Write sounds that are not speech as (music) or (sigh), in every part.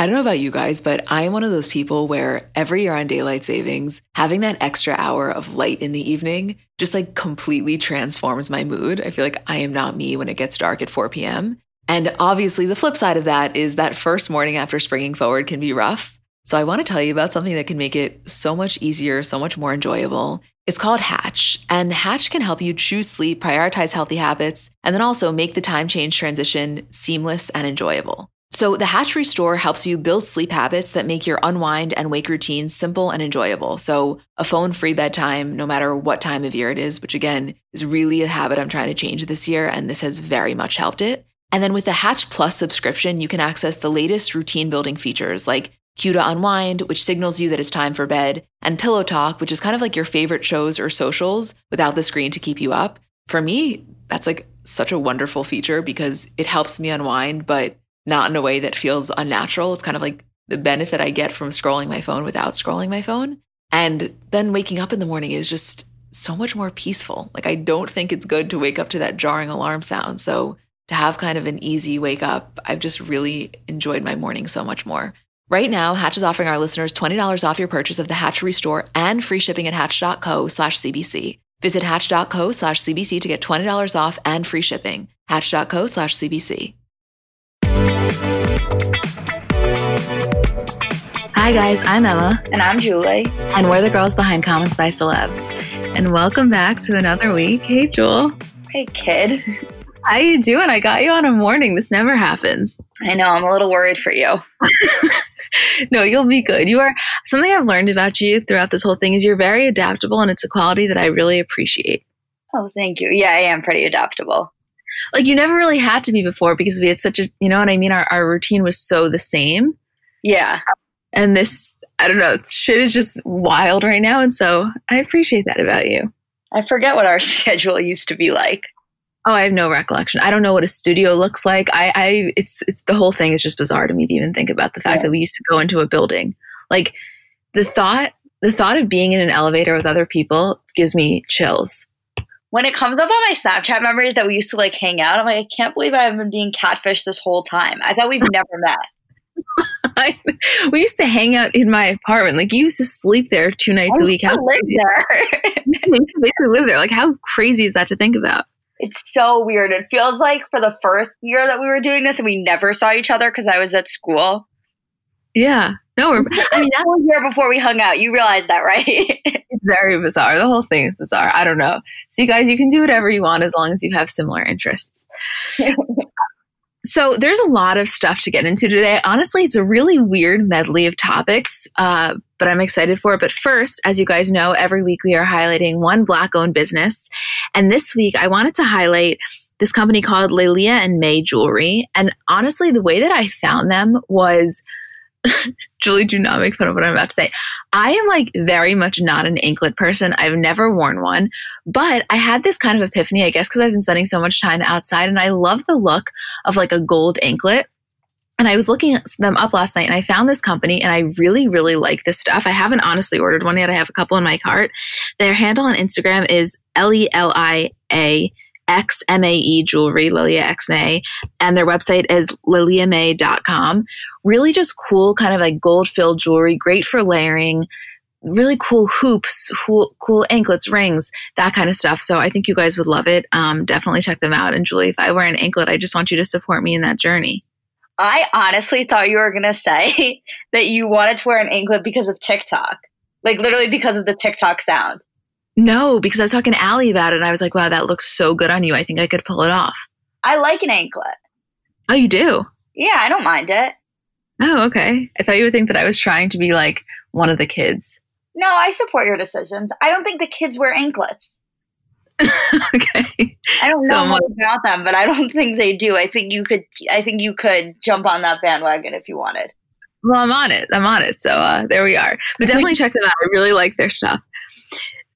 I don't know about you guys, but I am one of those people where every year on daylight savings, having that extra hour of light in the evening just like completely transforms my mood. I feel like I am not me when it gets dark at 4 p.m. And obviously, the flip side of that is that first morning after springing forward can be rough. So, I want to tell you about something that can make it so much easier, so much more enjoyable. It's called Hatch, and Hatch can help you choose sleep, prioritize healthy habits, and then also make the time change transition seamless and enjoyable. So, the Hatch Restore helps you build sleep habits that make your unwind and wake routines simple and enjoyable. So, a phone free bedtime, no matter what time of year it is, which again is really a habit I'm trying to change this year, and this has very much helped it. And then with the Hatch Plus subscription, you can access the latest routine building features like Cue to Unwind, which signals you that it's time for bed, and Pillow Talk, which is kind of like your favorite shows or socials without the screen to keep you up. For me, that's like such a wonderful feature because it helps me unwind, but not in a way that feels unnatural. It's kind of like the benefit I get from scrolling my phone without scrolling my phone. And then waking up in the morning is just so much more peaceful. Like, I don't think it's good to wake up to that jarring alarm sound. So, to have kind of an easy wake up, I've just really enjoyed my morning so much more. Right now, Hatch is offering our listeners $20 off your purchase of the Hatch Restore and free shipping at hatch.co slash CBC. Visit hatch.co slash CBC to get $20 off and free shipping. Hatch.co slash CBC. Hi, guys, I'm Emma. And I'm Julie. And we're the girls behind Comments by Celebs. And welcome back to another week. Hey, Jewel. Hey, kid. How you doing? I got you on a morning. This never happens. I know. I'm a little worried for you. (laughs) no, you'll be good. You are something I've learned about you throughout this whole thing is you're very adaptable, and it's a quality that I really appreciate. Oh, thank you. Yeah, I am pretty adaptable like you never really had to be before because we had such a you know what I mean our, our routine was so the same. Yeah. And this I don't know, shit is just wild right now and so I appreciate that about you. I forget what our (laughs) schedule used to be like. Oh, I have no recollection. I don't know what a studio looks like. I, I it's it's the whole thing is just bizarre to me to even think about the fact yeah. that we used to go into a building. Like the thought the thought of being in an elevator with other people gives me chills when it comes up on my Snapchat memories that we used to like hang out, I'm like, I can't believe I have been being catfished this whole time. I thought we've (laughs) never met. I, (laughs) we used to hang out in my apartment. Like you used to sleep there two nights I a week. How live there? (laughs) basically live there. Like how crazy is that to think about? It's so weird. It feels like for the first year that we were doing this and we never saw each other because I was at school. Yeah. No, we're, (laughs) I mean, that was year before we hung out. You realize that, right? (laughs) it's very bizarre. The whole thing is bizarre. I don't know. So, you guys, you can do whatever you want as long as you have similar interests. (laughs) so, there's a lot of stuff to get into today. Honestly, it's a really weird medley of topics, uh, but I'm excited for it. But first, as you guys know, every week we are highlighting one Black owned business. And this week, I wanted to highlight this company called Lelia and Mae Jewelry. And honestly, the way that I found them was (laughs) Julie, do not make fun of what I'm about to say. I am like very much not an anklet person. I've never worn one, but I had this kind of epiphany, I guess, because I've been spending so much time outside and I love the look of like a gold anklet. And I was looking them up last night and I found this company and I really, really like this stuff. I haven't honestly ordered one yet. I have a couple in my cart. Their handle on Instagram is L E L I A XMAE jewelry, Lelia X Mae, and their website is leliamae.com. Really just cool, kind of like gold filled jewelry, great for layering, really cool hoops, cool, cool anklets, rings, that kind of stuff. So I think you guys would love it. Um, definitely check them out. And Julie, if I wear an anklet, I just want you to support me in that journey. I honestly thought you were going to say (laughs) that you wanted to wear an anklet because of TikTok. Like literally because of the TikTok sound. No, because I was talking to Allie about it and I was like, wow, that looks so good on you. I think I could pull it off. I like an anklet. Oh, you do? Yeah, I don't mind it. Oh, okay. I thought you would think that I was trying to be like one of the kids. No, I support your decisions. I don't think the kids wear anklets. (laughs) okay. I don't know so much about them, but I don't (laughs) think they do. I think you could I think you could jump on that bandwagon if you wanted. Well, I'm on it. I'm on it. So uh, there we are. But (laughs) definitely check them out. I really like their stuff.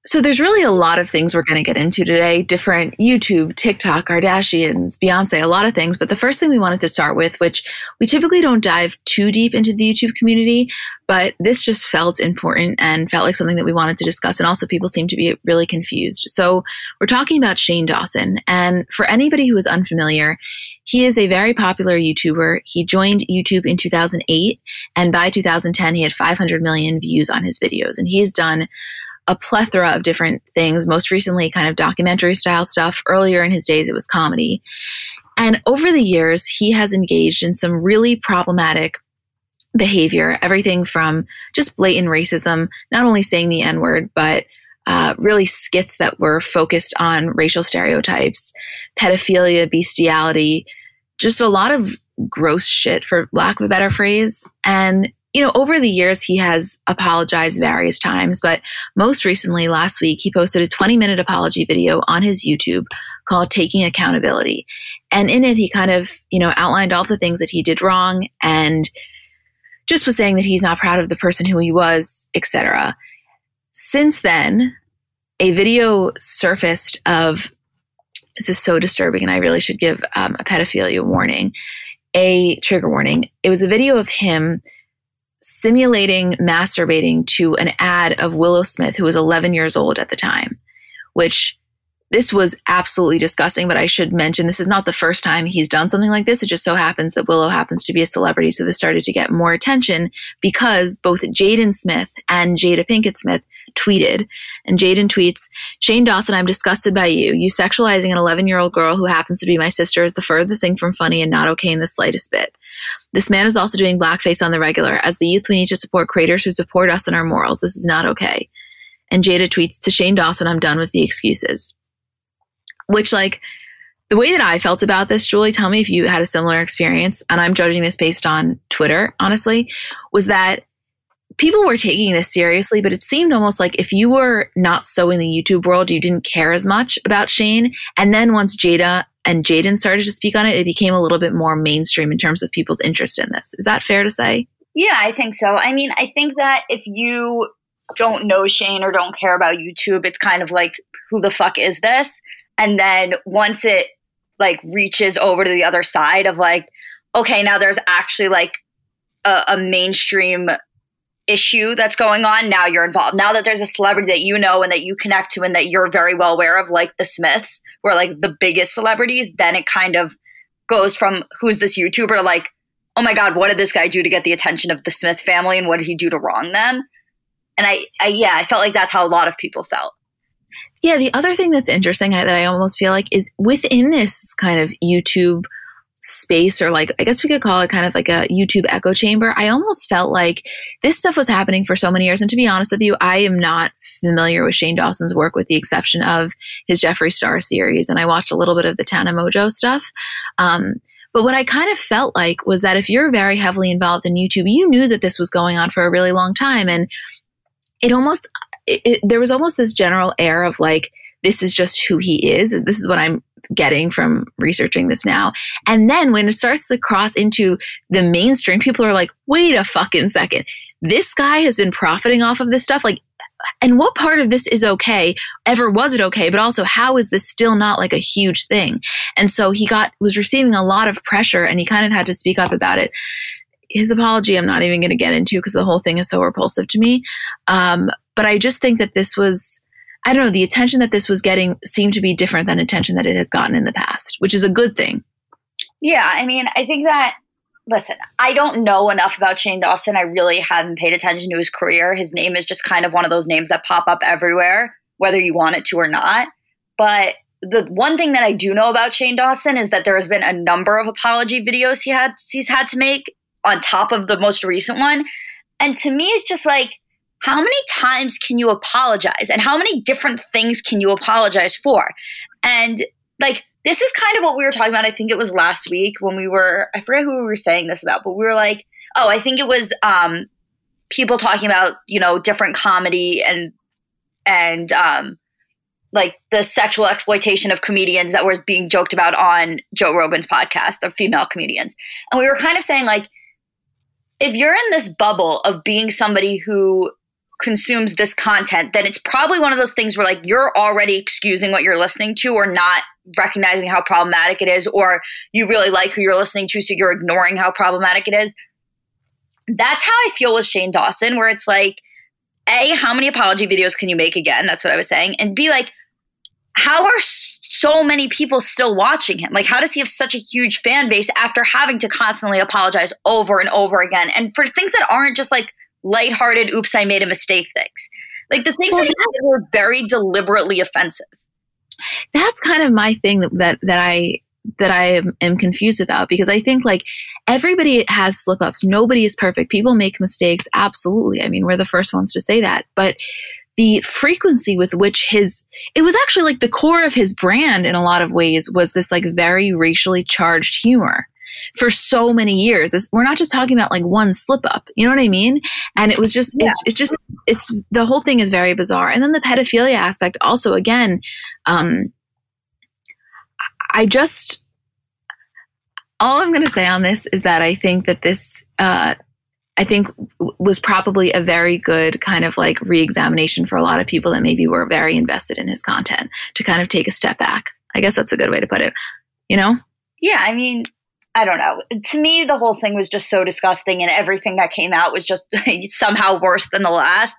So there's really a lot of things we're going to get into today different YouTube, TikTok, Kardashians, Beyonce, a lot of things. But the first thing we wanted to start with, which we typically don't dive too deep into the YouTube community, but this just felt important and felt like something that we wanted to discuss. And also, people seem to be really confused. So we're talking about Shane Dawson. And for anybody who is unfamiliar, he is a very popular YouTuber. He joined YouTube in 2008, and by 2010, he had 500 million views on his videos. And he has done a plethora of different things, most recently, kind of documentary style stuff. Earlier in his days, it was comedy. And over the years, he has engaged in some really problematic behavior, everything from just blatant racism, not only saying the N word, but uh, really skits that were focused on racial stereotypes, pedophilia, bestiality, just a lot of gross shit, for lack of a better phrase. And you know, over the years, he has apologized various times, but most recently, last week, he posted a 20 minute apology video on his YouTube called Taking Accountability. And in it, he kind of, you know, outlined all the things that he did wrong and just was saying that he's not proud of the person who he was, etc. Since then, a video surfaced of this is so disturbing, and I really should give um, a pedophilia warning, a trigger warning. It was a video of him simulating masturbating to an ad of Willow Smith, who was 11 years old at the time, which this was absolutely disgusting. But I should mention this is not the first time he's done something like this. It just so happens that Willow happens to be a celebrity. So this started to get more attention because both Jaden Smith and Jada Pinkett Smith tweeted. And Jaden tweets, Shane Dawson, I'm disgusted by you. You sexualizing an 11 year old girl who happens to be my sister is the furthest thing from funny and not okay in the slightest bit. This man is also doing blackface on the regular. As the youth, we need to support creators who support us and our morals. This is not okay. And Jada tweets to Shane Dawson, I'm done with the excuses. Which, like, the way that I felt about this, Julie, tell me if you had a similar experience, and I'm judging this based on Twitter, honestly, was that people were taking this seriously, but it seemed almost like if you were not so in the YouTube world, you didn't care as much about Shane. And then once Jada and Jaden started to speak on it, it became a little bit more mainstream in terms of people's interest in this. Is that fair to say? Yeah, I think so. I mean, I think that if you don't know Shane or don't care about YouTube, it's kind of like, who the fuck is this? And then once it like reaches over to the other side of like, okay, now there's actually like a, a mainstream issue that's going on, now you're involved. Now that there's a celebrity that you know and that you connect to and that you're very well aware of, like the Smiths, who are like the biggest celebrities, then it kind of goes from who's this YouTuber like, oh my God, what did this guy do to get the attention of the Smith family and what did he do to wrong them? And I, I yeah, I felt like that's how a lot of people felt. Yeah, the other thing that's interesting that I almost feel like is within this kind of YouTube space or like I guess we could call it kind of like a YouTube echo chamber. I almost felt like this stuff was happening for so many years. And to be honest with you, I am not familiar with Shane Dawson's work with the exception of his Jeffree Star series. And I watched a little bit of the Tana Mongeau stuff. Um, but what I kind of felt like was that if you're very heavily involved in YouTube, you knew that this was going on for a really long time. And it almost, it, it, there was almost this general air of like, this is just who he is. This is what I'm getting from researching this now. And then when it starts to cross into the mainstream, people are like, wait a fucking second. This guy has been profiting off of this stuff. Like, and what part of this is okay? Ever was it okay? But also, how is this still not like a huge thing? And so he got, was receiving a lot of pressure and he kind of had to speak up about it. His apology, I'm not even going to get into because the whole thing is so repulsive to me. Um, but I just think that this was, I don't know, the attention that this was getting seemed to be different than attention that it has gotten in the past, which is a good thing. Yeah, I mean, I think that listen, I don't know enough about Shane Dawson. I really haven't paid attention to his career. His name is just kind of one of those names that pop up everywhere, whether you want it to or not. But the one thing that I do know about Shane Dawson is that there has been a number of apology videos he had he's had to make on top of the most recent one. And to me, it's just like how many times can you apologize and how many different things can you apologize for? And like, this is kind of what we were talking about. I think it was last week when we were, I forget who we were saying this about, but we were like, oh, I think it was um, people talking about, you know, different comedy and, and, um, like the sexual exploitation of comedians that was being joked about on Joe Rogan's podcast of female comedians. And we were kind of saying, like, if you're in this bubble of being somebody who consumes this content, then it's probably one of those things where like you're already excusing what you're listening to or not recognizing how problematic it is, or you really like who you're listening to, so you're ignoring how problematic it is. That's how I feel with Shane Dawson, where it's like, A, how many apology videos can you make again? That's what I was saying. And B, like, how are so many people still watching him? Like, how does he have such a huge fan base after having to constantly apologize over and over again? And for things that aren't just like lighthearted, oops, I made a mistake things. Like the things well, that he were very deliberately offensive. That's kind of my thing that, that, that I that I am, am, confused about because I think like everybody has slip ups. Nobody is perfect. People make mistakes. Absolutely. I mean, we're the first ones to say that. But the frequency with which his it was actually like the core of his brand in a lot of ways was this like very racially charged humor for so many years this, we're not just talking about like one slip up you know what i mean and it was just yeah. it's, it's just it's the whole thing is very bizarre and then the pedophilia aspect also again um i just all i'm going to say on this is that i think that this uh I think was probably a very good kind of like re-examination for a lot of people that maybe were very invested in his content to kind of take a step back. I guess that's a good way to put it. You know? Yeah, I mean, I don't know. To me, the whole thing was just so disgusting, and everything that came out was just (laughs) somehow worse than the last.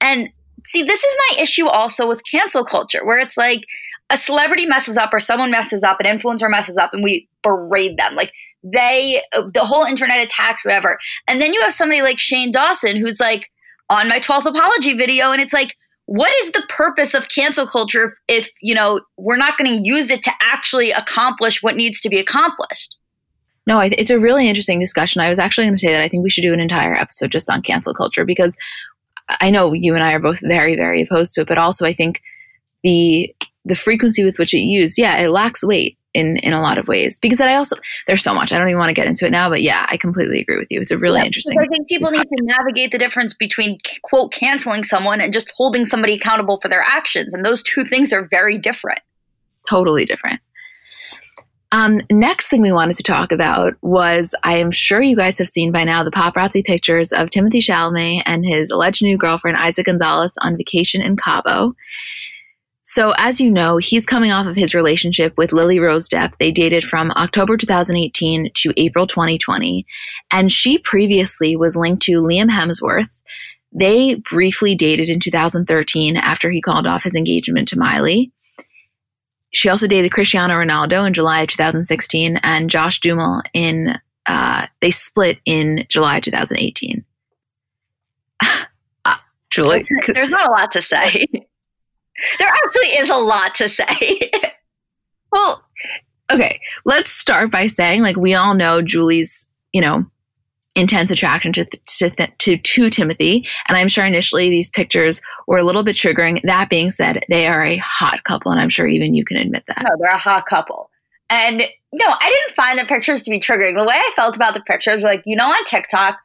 And see, this is my issue also with cancel culture, where it's like a celebrity messes up, or someone messes up, an influencer messes up, and we berate them. Like, they the whole internet attacks whatever and then you have somebody like shane dawson who's like on my 12th apology video and it's like what is the purpose of cancel culture if, if you know we're not going to use it to actually accomplish what needs to be accomplished no it's a really interesting discussion. I was actually going to say that i think we should do an entire episode just on cancel culture because i know you and i are both very very opposed to it but also i think the the frequency with which it used yeah it lacks weight in in a lot of ways because I also there's so much. I don't even want to get into it now but yeah I completely agree with you. It's a really yeah, interesting I think people discussion. need to navigate the difference between quote canceling someone and just holding somebody accountable for their actions and those two things are very different. Totally different um, next thing we wanted to talk about was I am sure you guys have seen by now the paparazzi pictures of Timothée Chalamet and his alleged new girlfriend Eiza Gonzalez on vacation in Cabo. So, as you know, he's coming off of his relationship with Lily Rose Depp. They dated from October 2018 to April 2020. And she previously was linked to Liam Hemsworth. They briefly dated in 2013 after he called off his engagement to Miley. She also dated Cristiano Ronaldo in July of 2016 and Josh Duhamel in, uh, they split in July 2018. uh, (laughs) Julie? There's not a lot to say. (laughs) There actually is a lot to say. (laughs) well, okay, let's start by saying like we all know Julie's, you know, intense attraction to to, to to Timothée, and I'm sure initially these pictures were a little bit triggering. That being said, they are a hot couple, and I'm sure even you can admit that. No, they're a hot couple. And no, I didn't find the pictures to be triggering. The way I felt about the pictures, like you know, on TikTok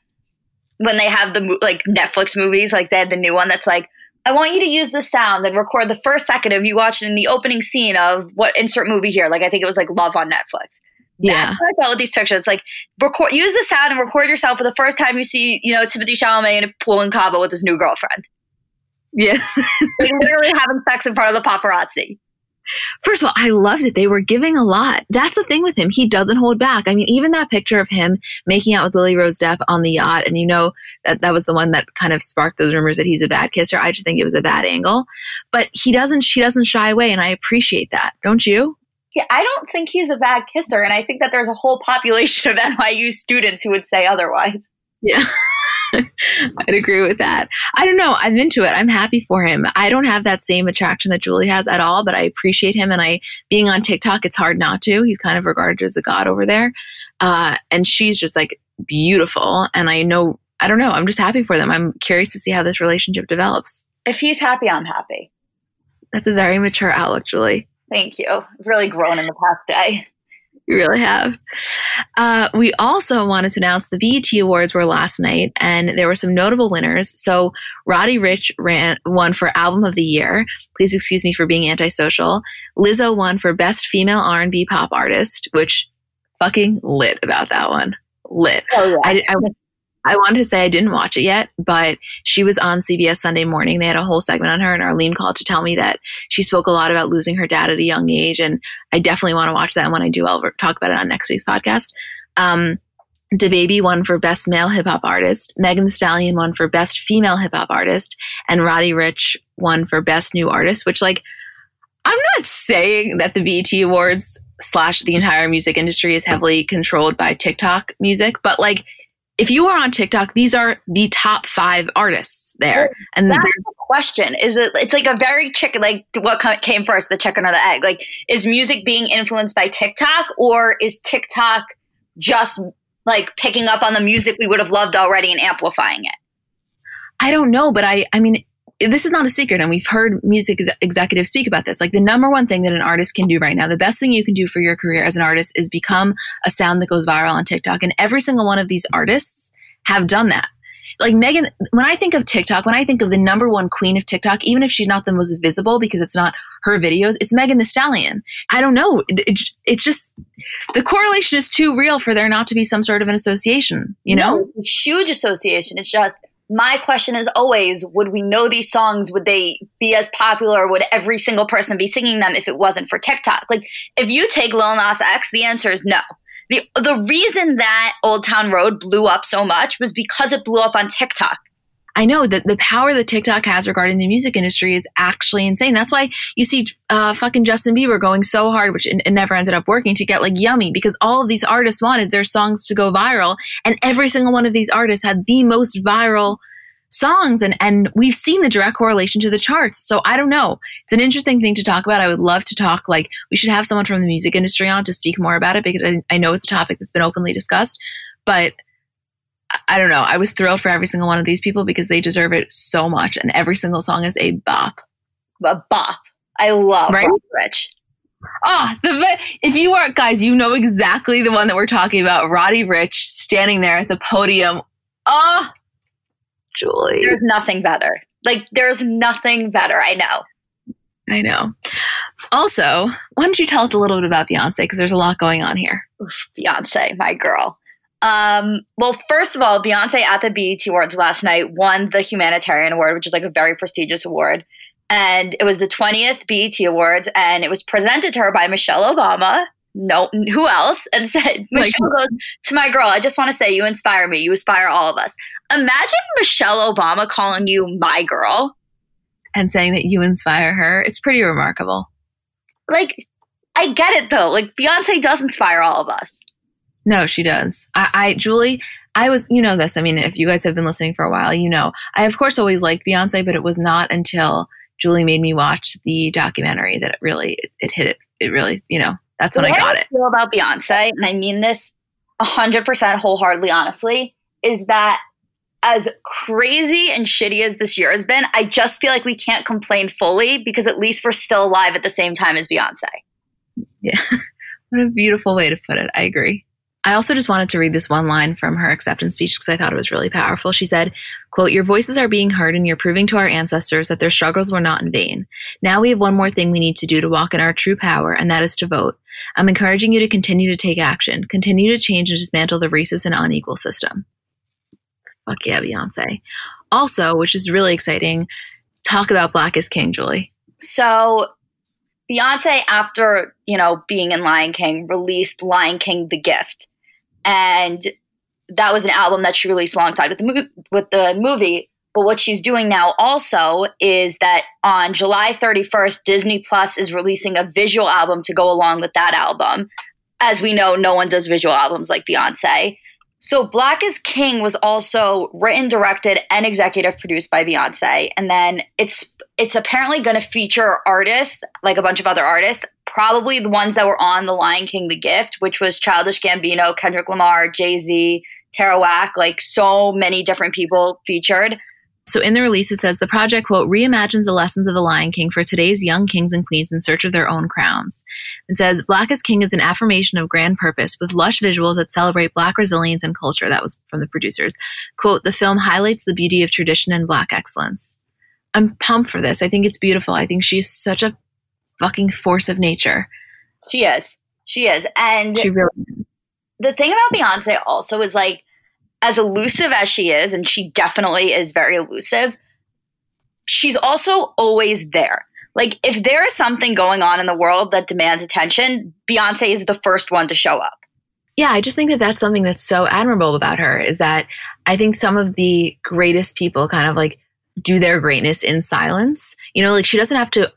when they have the like Netflix movies, like they had the new one that's like I want you to use the sound and record the first second of you watching the opening scene of what insert movie here. Like I think it was like Love on Netflix. Yeah. That's I felt with these pictures. It's like record use the sound and record yourself for the first time you see, you know, Timothée Chalamet in a pool in Cabo with his new girlfriend. Yeah. (laughs) like literally having sex in front of the paparazzi. First of all, I loved it. They were giving a lot. That's the thing with him. He doesn't hold back. I mean, even that picture of him making out with Lily Rose Depp on the yacht, and you know that that was the one that kind of sparked those rumors that he's a bad kisser. I just think it was a bad angle. But he doesn't, she doesn't shy away, and I appreciate that. Don't you? Yeah, I don't think he's a bad kisser. And I think that there's a whole population of (laughs) NYU students who would say otherwise. Yeah. (laughs) I'd agree with that. I don't know. I'm into it. I'm happy for him. I don't have that same attraction that Julie has at all, but I appreciate him. And I, being on TikTok, it's hard not to. He's kind of regarded as a god over there. Uh, and she's just like beautiful. And I know, I don't know. I'm just happy for them. I'm curious to see how this relationship develops. If he's happy, I'm happy. That's a very mature outlook, Julie. Thank you. I've really grown in the past day. You really have. Uh, we also wanted to announce the BET Awards were last night, and there were some notable winners. So Roddy Ricch ran won for Album of the Year. Please excuse me for being antisocial. Lizzo won for Best Female R&B Pop Artist, which fucking lit about that one. Lit. Oh, yeah. I, I, I wanted to say I didn't watch it yet, but she was on CBS Sunday morning. They had a whole segment on her, and Arlene called to tell me that she spoke a lot about losing her dad at a young age. And I definitely want to watch that. And when I do, I'll talk about it on next week's podcast. Um, DaBaby won for Best Male Hip Hop Artist. Megan Thee Stallion won for Best Female Hip Hop Artist. And Roddy Ricch won for Best New Artist, which, like, I'm not saying that the BET Awards slash the entire music industry is heavily controlled by TikTok music, but like, if you are on TikTok, these are the top five artists there. Oh, and that's the question. Is it? It's like a very chicken. Like what came first, the chicken or the egg? Like, is music being influenced by TikTok, or is TikTok just like picking up on the music we would have loved already and amplifying it? I don't know, but I, I mean, this is not a secret and we've heard music ex- executives speak about this. Like the number one thing that an artist can do right now the best thing you can do for your career as an artist is become a sound that goes viral on tiktok. And every single one of these artists have done that. Like megan when i think of tiktok when i think of the number one queen of tiktok even if she's not the most visible because it's not her videos it's megan Thee Stallion. I don't know. It, it, it's just the correlation is too real for there not to be some sort of an association you know? no, huge association. It's just my question is always would we know these songs? Would they be as popular? Would every single person be singing them if it wasn't for tiktok? Like if you take lil nas x the answer is no. The, the reason that old town road blew up so much was because it blew up on tiktok I know that the power that TikTok has regarding the music industry is actually insane. That's why you see uh, fucking Justin Bieber going so hard, which it, never ended up working, to get like Yummy because all of these artists wanted their songs to go viral, and every single one of these artists had the most viral songs, and and we've seen the direct correlation to the charts. So I don't know. It's an interesting thing to talk about. I would love to talk. Like we should have someone from the music industry on to speak more about it because I, I know it's a topic that's been openly discussed, but I don't know. I was thrilled for every single one of these people because they deserve it so much, and every single song is a bop. A bop. I love right? Ricch. Oh, ah, the if you are guys, you know exactly the one that we're talking about. Roddy Ricch standing there at the podium. Oh, Julie, there's nothing better. Like there's nothing better. I know. I know. Also, why don't you tell us a little bit about Beyonce because there's a lot going on here. Oof, Beyonce, my girl. Um, well, first of all, Beyonce at the BET Awards last night won the Humanitarian Award, which is like a very prestigious award. And it was the 20th BET Awards, and it was presented to her by Michelle Obama. No, who else? And said, Michelle goes to my girl. I just want to say, you inspire me. You inspire all of us. Imagine Michelle Obama calling you my girl and saying that you inspire her. It's pretty remarkable. Like, I get it though. Like, Beyonce does inspire all of us. No, she does. I, I, Julie, I was, you know, this. I mean, if you guys have been listening for a while, you know, I of course always liked Beyonce, but it was not until Julie made me watch the documentary that it really, it, it hit it. It really, you know, that's when I got I it. Feel about Beyonce, and I mean this hundred percent wholeheartedly, honestly, is that as crazy and shitty as this year has been, I just feel like we can't complain fully because at least we're still alive at the same time as Beyonce. Yeah. (laughs) what a beautiful way to put it. I agree. I also just wanted to read this one line from her acceptance speech because I thought it was really powerful. She said, quote, Your voices are being heard and you're proving to our ancestors that their struggles were not in vain. Now we have one more thing we need to do to walk in our true power, and that is to vote. I'm encouraging you to continue to take action, continue to change and dismantle the racist and unequal system. Fuck yeah, Beyonce. Also, which is really exciting, talk about Black is King, Julie. So Beyonce, after, you know, being in Lion King, released Lion King The Gift and that was an album that she released alongside with the movie, with the movie. But what she's doing now also is that on July 31st, Disney Plus is releasing a visual album to go along with that album. As we know, no one does visual albums like Beyonce. So Black is King was also written, directed, and executive produced by Beyonce. And then it's it's apparently going to feature artists, like a bunch of other artists, probably the ones that were on The Lion King The Gift, which was Childish Gambino, Kendrick Lamar, Jay-Z, Tierra Whack, like so many different people featured. So in the release, it says the project, quote, reimagines the lessons of the Lion King for today's young kings and queens in search of their own crowns. It says Black is King is an affirmation of grand purpose with lush visuals that celebrate Black resilience and culture. That was from the producers. Quote, the film highlights the beauty of tradition and Black excellence. I'm pumped for this. I think it's beautiful. I think she's such a fucking force of nature. She is. She is. And she really the thing about Beyonce also is like, as elusive as she is, and she definitely is very elusive, she's also always there. Like, if there is something going on in the world that demands attention, Beyonce is the first one to show up. Yeah, I just think that that's something that's so admirable about her is that I think some of the greatest people kind of like do their greatness in silence. You know, like she doesn't have to,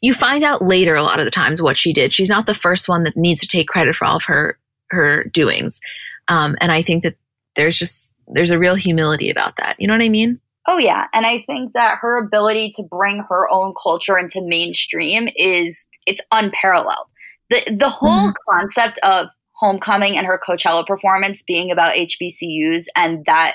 you find out later a lot of the times what she did. She's not the first one that needs to take credit for all of her, her doings. Um, and I think that there's just, there's a real humility about that. You know what I mean? Oh yeah, and I think that her ability to bring her own culture into mainstream is it's unparalleled. The the whole mm-hmm. concept of Homecoming and her Coachella performance being about HBCUs and that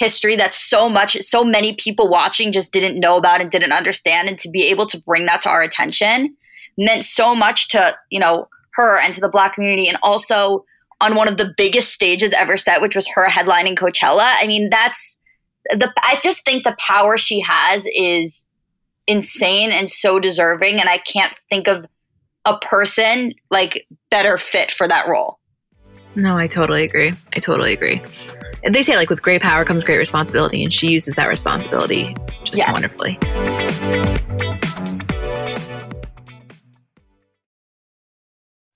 history that so much so many people watching just didn't know about and didn't understand and to be able to bring that to our attention meant so much to you know her and to the black community and also on one of the biggest stages ever set which was her headlining Coachella. I mean that's the I just think the power she has is insane and so deserving and I can't think of a person like better fit for that role. No I totally agree. I totally agree they say like with great power comes great responsibility and she uses that responsibility just wonderfully.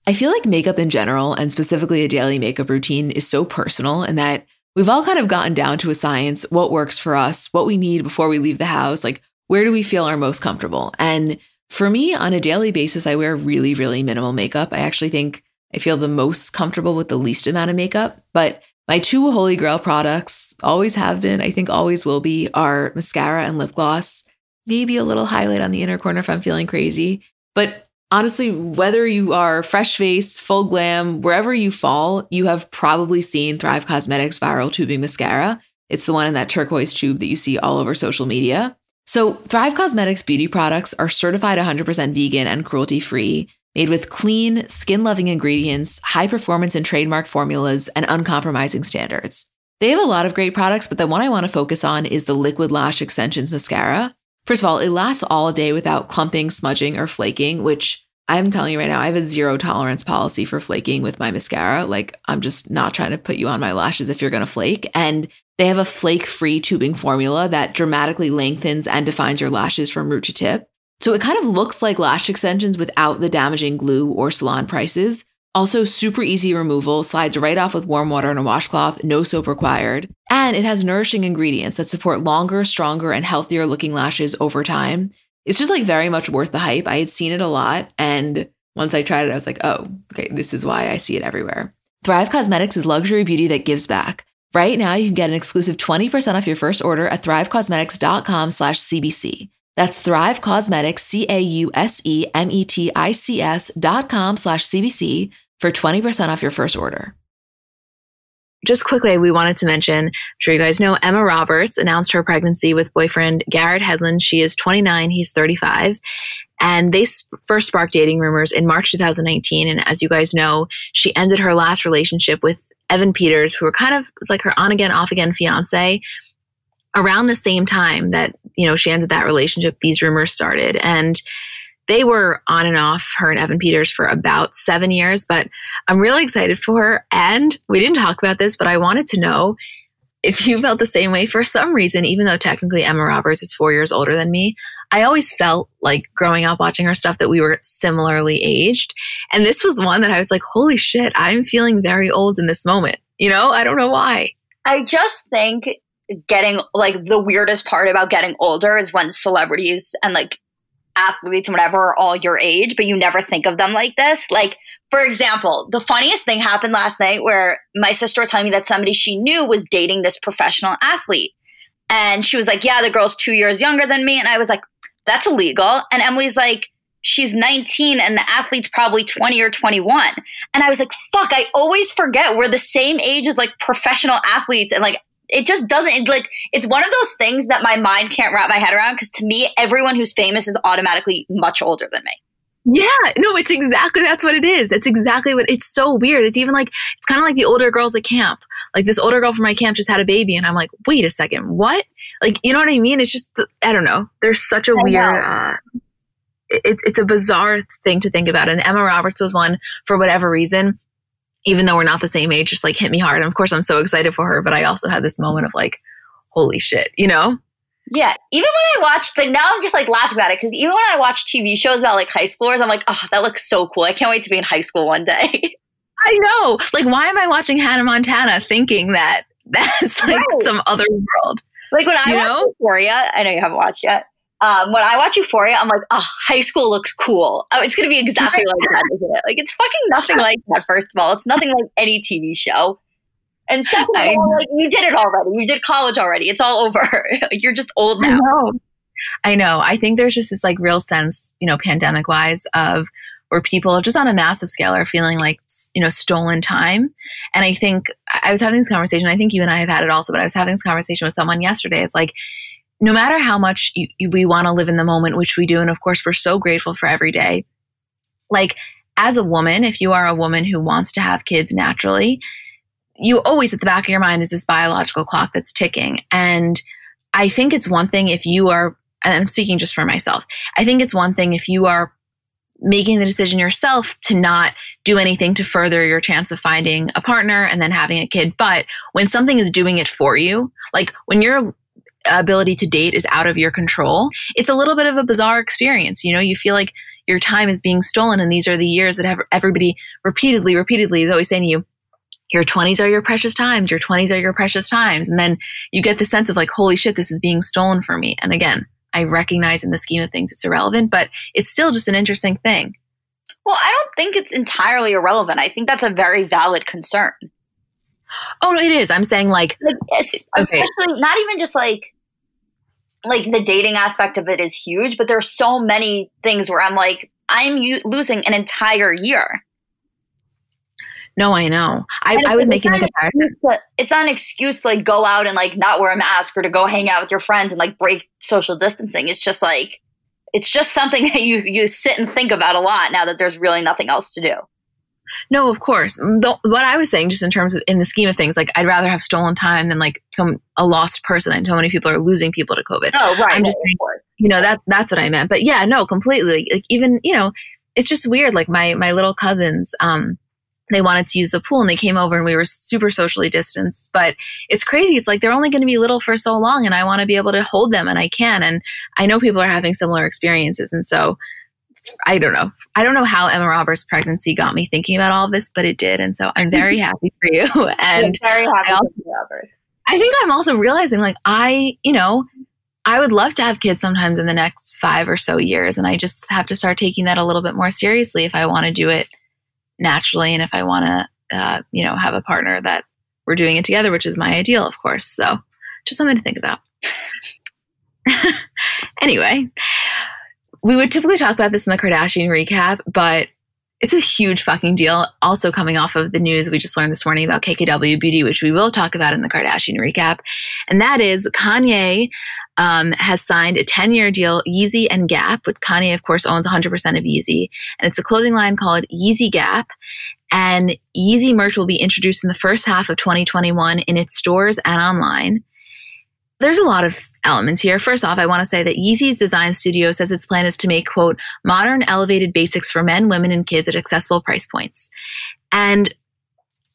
I feel like makeup in general and specifically a daily makeup routine is so personal and that we've all kind of gotten down to a science what works for us what we need before we leave the house like where do we feel our most comfortable? And for me on a daily basis i wear really really minimal makeup. I actually think I feel the most comfortable with the least amount of makeup. But my two holy grail products always have been, I think always will be, are mascara and lip gloss. Maybe a little highlight on the inner corner if I'm feeling crazy. But honestly, whether you are fresh face, full glam, wherever you fall, you have probably seen Thrive Causemetics viral tubing mascara. It's the one in that turquoise tube that you see all over social media. So, Thrive Causemetics beauty products are certified 100% vegan and cruelty free made with clean, skin loving ingredients, high performance and trademark formulas, and uncompromising standards. They have a lot of great products, but the one I want to focus on is the Liquid Lash Extensions Mascara. First of all, it lasts all day without clumping, smudging, or flaking, which I'm telling you right now, I have a zero tolerance policy for flaking with my mascara. Like, I'm just not trying to put you on my lashes if you're going to flake. And they have a flake free tubing formula that dramatically lengthens and defines your lashes from root to tip. So it kind of looks like lash extensions without the damaging glue or salon prices. Also, super easy removal, slides right off with warm water and a washcloth, no soap required. And it has nourishing ingredients that support longer, stronger, and healthier looking lashes over time. It's just like very much worth the hype. I had seen it a lot. And once I tried it, I was like, oh, okay, this is why I see it everywhere. Thrive Causemetics is luxury beauty that gives back. Right now, you can get an exclusive 20% off your first order at thrivecausemetics.com slash CBC. That's Thrive Causemetics, C-A-U-S-E-M-E-T-I-C-S dot com slash CBC for 20% off your first order. Just quickly, we wanted to mention, I'm sure you guys know, Emma Roberts announced her pregnancy with boyfriend Garrett Hedlund. She is 29, he's 35. And they first sparked dating rumors in March 2019. And as you guys know, she ended her last relationship with Evan Peters, who were kind of was like her on again, off again fiance around the same time that, you know, she ended that relationship, these rumors started. And they were on and off, her and Evan Peters, for about seven years. But I'm really excited for her. And we didn't talk about this, but I wanted to know if you felt the same way for some reason, even though technically Emma Roberts is four years older than me. I always felt like growing up watching her stuff that we were similarly aged. And this was one that I was like, holy shit, I'm feeling very old in this moment. You know, I don't know why. I just think getting like the weirdest part about getting older is when celebrities and like athletes and whatever are all your age, but you never think of them like this. Like, for example, the funniest thing happened last night where my sister was telling me that somebody she knew was dating this professional athlete. And she was like, Yeah, the girl's two years younger than me. And I was like, That's illegal. And Emily's like, She's 19 and the athlete's probably 20 or 21. And I was like, fuck, I always forget we're the same age as like professional athletes and like it just doesn't like it's one of those things that my mind can't wrap my head around because to me everyone who's famous is automatically much older than me yeah, no, it's exactly that's what it is. That's exactly what it's so weird. It's even like it's kind of like the older girls at camp. Like this older girl from my camp just had a baby, and I'm like, wait a second, what? Like, you know what I mean? It's just I don't know. There's such a I weird. Uh, it's it's a bizarre thing to think about. And Emma Roberts was one for whatever reason even though we're not the same age, just like hit me hard. And of course, I'm so excited for her, but I also had this moment of like, holy shit, you know? Yeah, even when I watched, like now I'm just like laughing about it because even when I watch TV shows about like high schoolers, I'm like, oh, that looks so cool. I can't wait to be in high school one day. (laughs) I know. Like, why am I watching Hannah Montana thinking that that's like right. some other world? Like when I you watch know? Euphoria, I know you haven't watched yet. Um, when I watch Euphoria, I'm like, oh, high school looks cool. Oh, it's going to be exactly (laughs) like that, isn't it? Like, it's fucking nothing like that, first of all. It's nothing like any TV show. And second of all, like, you did it already. You did college already. It's all over. (laughs) like, you're just old now. I know. I know. I think there's just this like real sense, you know, pandemic wise of where people just on a massive scale are feeling like, you know, stolen time. And I think I was having this conversation. I think you and I have had it also, but I was having this conversation with someone yesterday. It's like, no matter how much you, you, we want to live in the moment, which we do, and of course, we're so grateful for every day. Like, as a woman, if you are a woman who wants to have kids naturally, you always at the back of your mind is this biological clock that's ticking. And I think it's one thing if you are, and I'm speaking just for myself, I think it's one thing if you are making the decision yourself to not do anything to further your chance of finding a partner and then having a kid. But when something is doing it for you, like when your ability to date is out of your control, it's a little bit of a bizarre experience. You know, you feel like your time is being stolen and these are the years that have everybody repeatedly, repeatedly is always saying to you, your 20s are your precious times, your 20s are your precious times. And then you get the sense of like, holy shit, this is being stolen from me. And again, I recognize in the scheme of things it's irrelevant, but it's still just an interesting thing. Well, I don't think it's entirely irrelevant. I think that's a very valid concern. Oh, no, it is. I'm saying like, like especially okay. not even just like like the dating aspect of it is huge, but there's so many things where I'm like, I'm u- losing an entire year. No, I know. I, I was making a comparison. To, it's not an excuse to like go out and like not wear a mask or to go hang out with your friends and like break social distancing. It's just like it's just something (laughs) that you you sit and think about a lot now that there's really nothing else to do. No, of course. The, what I was saying, just in terms of in the scheme of things, like I'd rather have stolen time than like some a lost person. And so many people are losing people to COVID. Oh, right. I'm just, saying, you know, that that's what I meant. But yeah, no, completely. Like even you know, it's just weird. Like my my little cousins, um, they wanted to use the pool and they came over and we were super socially distanced. But it's crazy. It's like they're only going to be little for so long and I want to be able to hold them and I can. And I know people are having similar experiences. And so I don't know. I don't know how Emma Roberts' pregnancy got me thinking about all of this, but it did. And so I'm very happy for you. (laughs) And I'm very happy I, also, Roberts. I think I'm also realizing like I, you know, I would love to have kids sometimes in the next five or so years. And I just have to start taking that a little bit more seriously if I want to do it naturally and if I want to, uh, you know, have a partner that we're doing it together, which is my ideal, of course. So just something to think about. (laughs) anyway, we would typically talk about this in the Kardashian recap, but it's a huge fucking deal. Also, coming off of the news we just learned this morning about KKW Beauty, which we will talk about in the Kardashian recap. And that is Kanye um, has signed a 10 year deal, Yeezy and Gap, which Kanye, of course, owns 100% of Yeezy. And it's a clothing line called Yeezy Gap. And Yeezy merch will be introduced in the first half of 2021 in its stores and online. There's a lot of elements here. First off, I want to say that Yeezy's design studio says its plan is to make, quote, modern, elevated basics for men, women, and kids at accessible price points. And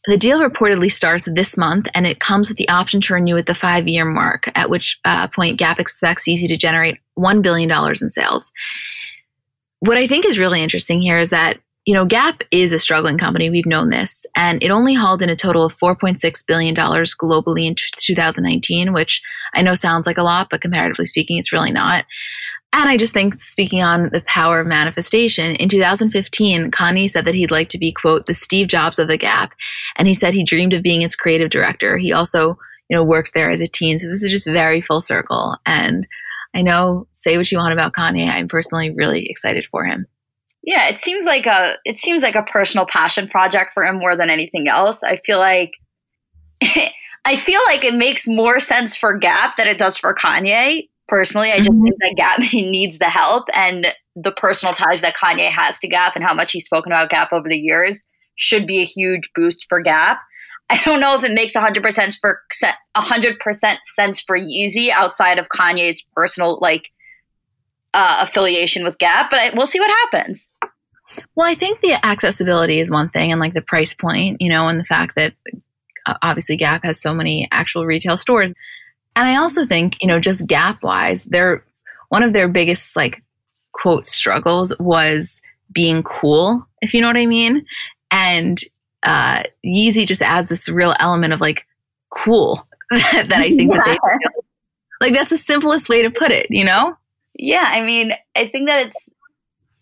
the deal reportedly starts this month and it comes with the option to renew at the five year mark, at which uh, point Gap expects Yeezy to generate $1 billion in sales. What I think is really interesting here is that, you know, Gap is a struggling company. We've known this. And it only hauled in a total of $4.6 billion globally in t- 2019, which I know sounds like a lot, but comparatively speaking, it's really not. And I just think, speaking on the power of manifestation, in 2015, Kanye said that he'd like to be, quote, the Steve Jobs of the Gap. And he said he dreamed of being its creative director. He also, you know, worked there as a teen. So this is just very full circle. And I know, say what you want about Kanye. I'm personally really excited for him. Yeah, it seems like a it seems like a personal passion project for him more than anything else. I feel like (laughs) I feel like it makes more sense for Gap than it does for Kanye personally. I just mm-hmm. think that Gap (laughs) needs the help and the personal ties that Kanye has to Gap and how much he's spoken about Gap over the years should be a huge boost for Gap. I don't know if it makes 100% for 100% sense for Yeezy outside of Kanye's personal like uh, affiliation with Gap, but I, we'll see what happens. Well, I think the accessibility is one thing, and like the price point, you know, and the fact that uh, obviously Gap has so many actual retail stores. And I also think, you know, just Gap wise, they're one of their biggest like quote struggles was being cool, if you know what I mean. And uh, Yeezy just adds this real element of like cool (laughs) that I think yeah. that they (laughs) like that's the simplest way to put it, you know? Yeah, I mean, I think that it's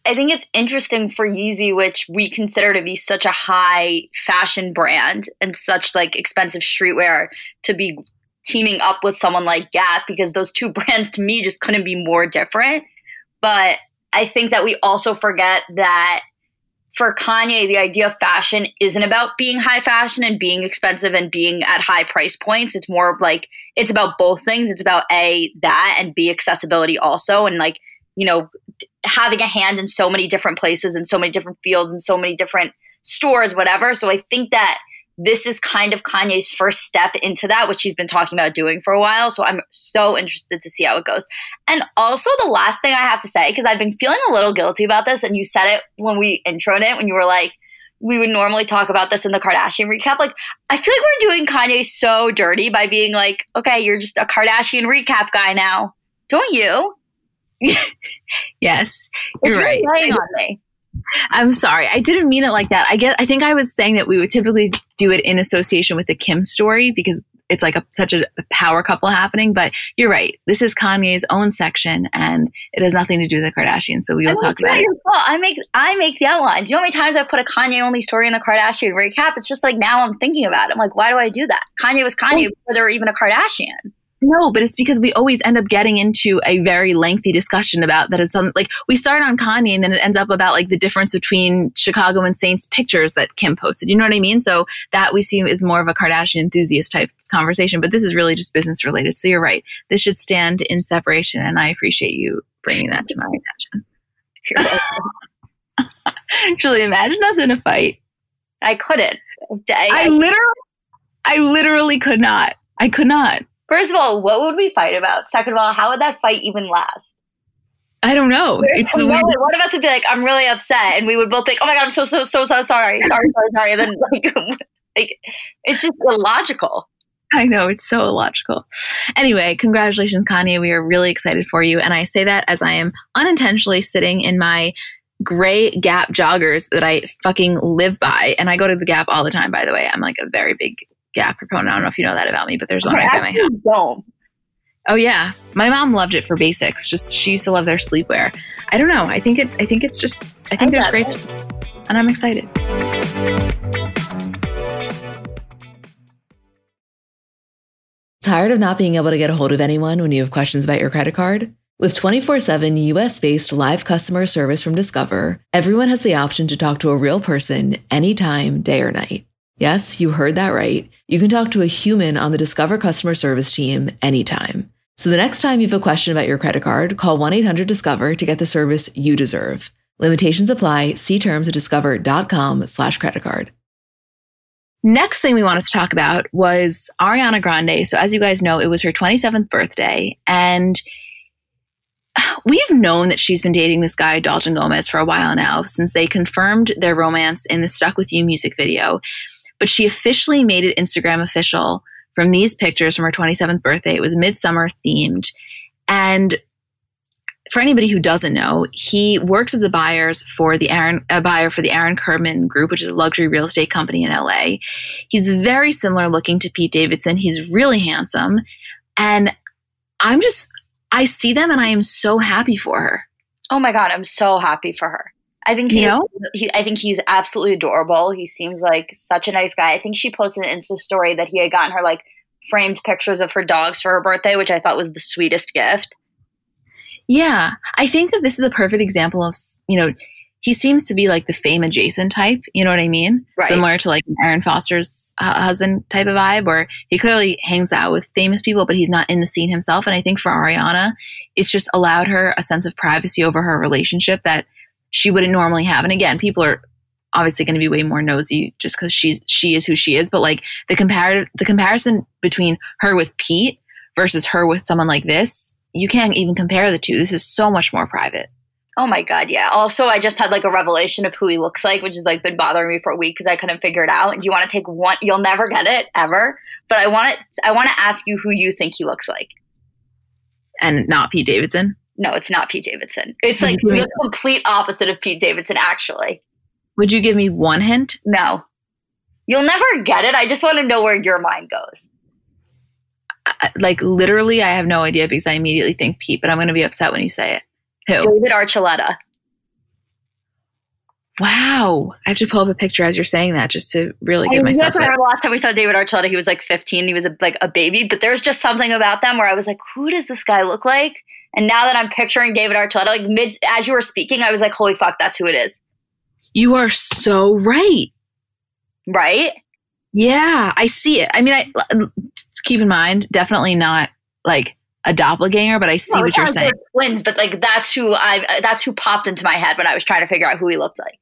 I think it's interesting for Yeezy, which we consider to be such a high fashion brand and such like expensive streetwear, to be teaming up with someone like Gap because those two (laughs) brands to me just couldn't be more different. But I think that we also forget that for Kanye, the idea of fashion isn't about being high fashion and being expensive and being at high price points. It's more like it's about both things. It's about A, that, and B, accessibility also. And like, you know, having a hand in so many different places and so many different fields and so many different stores, whatever. So I think that this is kind of Kanye's first step into that, which he's been talking about doing for a while. So I'm so interested to see how it goes. And also, the last thing I have to say, because I've been feeling a little guilty about this, and you said it when we introed it, when you were like, we would normally talk about this in the Kardashian recap. Like, I feel like we're doing Kanye so dirty by being like, okay, you're just a Kardashian recap guy now. Don't you? (laughs) yes, you're it's right. Playing on me. I'm sorry. I didn't mean it like that. I get I think I was saying that we would typically do it in association with the Kim story because it's like a, such a power couple happening, but you're right. This is Kanye's own section, and it has nothing to do with the Kardashians. So we will talk about it. I make I make the outlines. You know how many times I've put a Kanye only story in a Kardashian recap? It's just like now I'm thinking about it. I'm like, why do I do that? Kanye was Kanye oh. before there were even a Kardashian. No, but it's because we always end up getting into a very lengthy discussion about that is something like we start on Kanye and then it ends up about like the difference between Chicago and Saints pictures that Kim posted. You know what I mean? So that we see is more of a Kardashian enthusiast type conversation, but this is really just business related. So you're right. This should stand in separation. And I appreciate you bringing that to my attention. (laughs) Julie, imagine us in a fight. I couldn't. I, I literally, I literally could not. I could not. First of all, what would we fight about? Second of all, how would that fight even last? I don't know. It's the weird- one of us would be like, "I'm really upset," and we would both think, "Oh my god, I'm so so so so sorry, sorry, sorry, sorry." And then like, (laughs) like it's just illogical. I know it's so illogical. Anyway, congratulations, Kanye. We are really excited for you, and I say that as I am unintentionally sitting in my gray Gap joggers that I fucking live by, and I go to the Gap all the time. By the way, I'm like a very big Gap proponent. I don't know if you know that about me, but there's one right by my house. Don't. Oh yeah, my mom loved it for basics. Just she used to love their sleepwear. I don't know. I think it. I think it's just. I think I there's great, stuff, and I'm excited. Tired of not being able to get a hold of anyone when you have questions about your credit card? With 24 7 US based live customer service from Discover, everyone has the option to talk to a real person anytime, day or night. Yes, you heard that right. You can talk to a human on the Discover customer service team anytime. So the next time you have a question about your credit card, call 1 800 Discover to get the service you deserve. Limitations apply. See terms at discover.com/slash credit card. Next thing we wanted to talk about was Ariana Grande. So, as you guys know, it was her 27th birthday, and we've known that she's been dating this guy, Dalton Gomez, for a while now, since they confirmed their romance in the Stuck With You music video. But she officially made it Instagram official from these pictures from her 27th birthday. It was midsummer themed. And for anybody who doesn't know, he works as a buyers for the Aaron a buyer for the Aaron Kirman Group, which is a luxury real estate company in LA. He's very similar looking to Pete Davidson. He's really handsome, and I'm just I see them and I am so happy for her. Oh my god, I'm so happy for her. I think he, you know? he, I think he's absolutely adorable. He seems like such a nice guy. I think she posted an Insta story that he had gotten her like framed pictures of her dogs for her birthday, which I thought was the sweetest gift. Yeah, I think that this is a perfect example of you know he seems to be like the fame adjacent type. You know what I mean? Right. Similar to like Erin Foster's uh, husband type of vibe, where he clearly hangs out with famous people, but he's not in the scene himself. And I think for Ariana, it's just allowed her a sense of privacy over her relationship that she wouldn't normally have. And again, people are obviously going to be way more nosy just because she's she is who she is. But like the comparative the comparison between her with Pete versus her with someone like this, you can't even compare the two. This is so much more private. Oh my god, yeah. Also, I just had like a revelation of who he looks like, which has like been bothering me for a week because I couldn't figure it out. And do you want to take one? You'll never get it ever. But I want it. I want to ask you who you think he looks like. And not Pete Davidson. No, it's not Pete Davidson. It's like the complete opposite of Pete Davidson. Actually, would you give me one hint? No, you'll never get it. I just want to know where your mind goes. I, like literally, I have no idea because I immediately think Pete, but I'm going to be upset when you say it. Who? David Archuleta. Wow. I have to pull up a picture as you're saying that just to really get myself. I remember last time we saw David Archuleta, he was like 15. He was a, like a baby, but there's just something about them where I was like, who does this guy look like? And now that I'm picturing David Archuleta, like mid as you were speaking, I was like, holy fuck, that's who it is. You are so right. Right? Yeah, I see it. I mean, I keep in mind, definitely not like a doppelganger, but I see no, what you're saying. Twins, but like that's who I that's who popped into my head when I was trying to figure out who he looked like.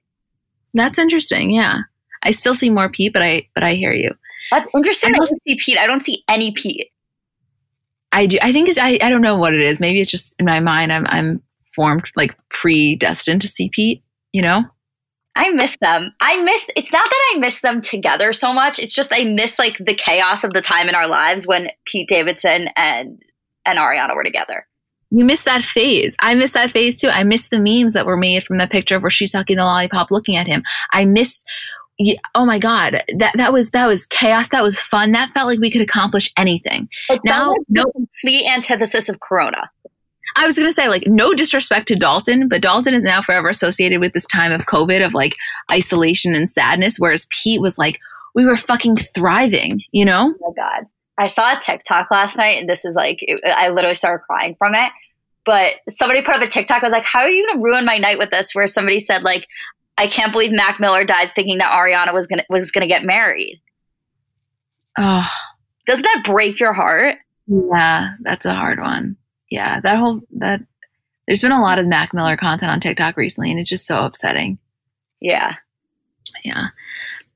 That's interesting. Yeah, I still see more Pete, but I but I hear you. That's interesting. I don't see Pete. I don't see any Pete. I do. I think it's. I, I don't know what it is. Maybe it's just in my mind. I'm I'm formed like predestined to see Pete. You know. I miss them. I miss. It's not that I miss them together so much. It's just I miss like the chaos of the time in our lives when Pete Davidson and and Ariana were together. You miss that phase. I miss that phase too. I miss the memes that were made from the picture of where she's sucking the lollipop looking at him. I miss oh my god that that was that was chaos that was fun that felt like we could accomplish anything it now no complete antithesis of corona i was going to say like no disrespect to dalton but dalton is now forever associated with this time of covid of like isolation and sadness whereas pete was like we were fucking thriving you know oh my god I saw a TikTok last night, and this is like, it, I literally started crying from it. But somebody put up a TikTok. I was like, how are you going to ruin my night with this? Where somebody said, like, I can't believe Mac Miller died thinking that Ariana was gonna was gonna get married. Oh, doesn't that break your heart? Yeah, that's a hard one. Yeah, that whole that there's been a lot of Mac Miller content on TikTok recently, and it's just so upsetting. Yeah, yeah.